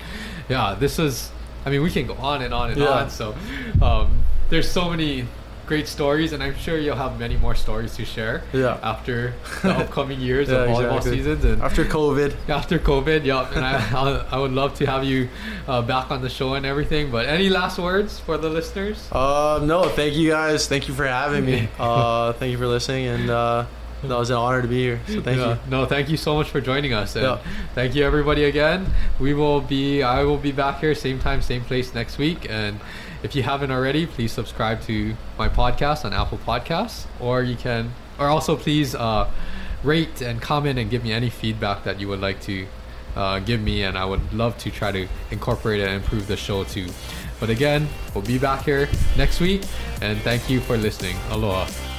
yeah this is i mean we can go on and on and Yeah. on so um, there's so many great stories and i'm sure you'll have many more stories to share Yeah. after *laughs* the upcoming years Yeah, of volleyball exactly. seasons and After COVID. *laughs* after COVID, yeah, and I, *laughs* I, I would love to have you uh, back on the show and everything. But any last words for the listeners? Uh, no, thank you guys. Thank you for having me. Uh, thank you for listening, and uh, that was an honor to be here. So thank Yeah. you. No, thank you so much for joining us. And Yeah. Thank you everybody again. We will be I will be back here same time, same place next week. And if you haven't already, please subscribe to my podcast on Apple Podcasts. Or you can or also please uh, rate and comment and give me any feedback that you would like to uh, give me and I would love to try to incorporate and improve the show too. But again, we'll be back here next week and thank you for listening. Aloha.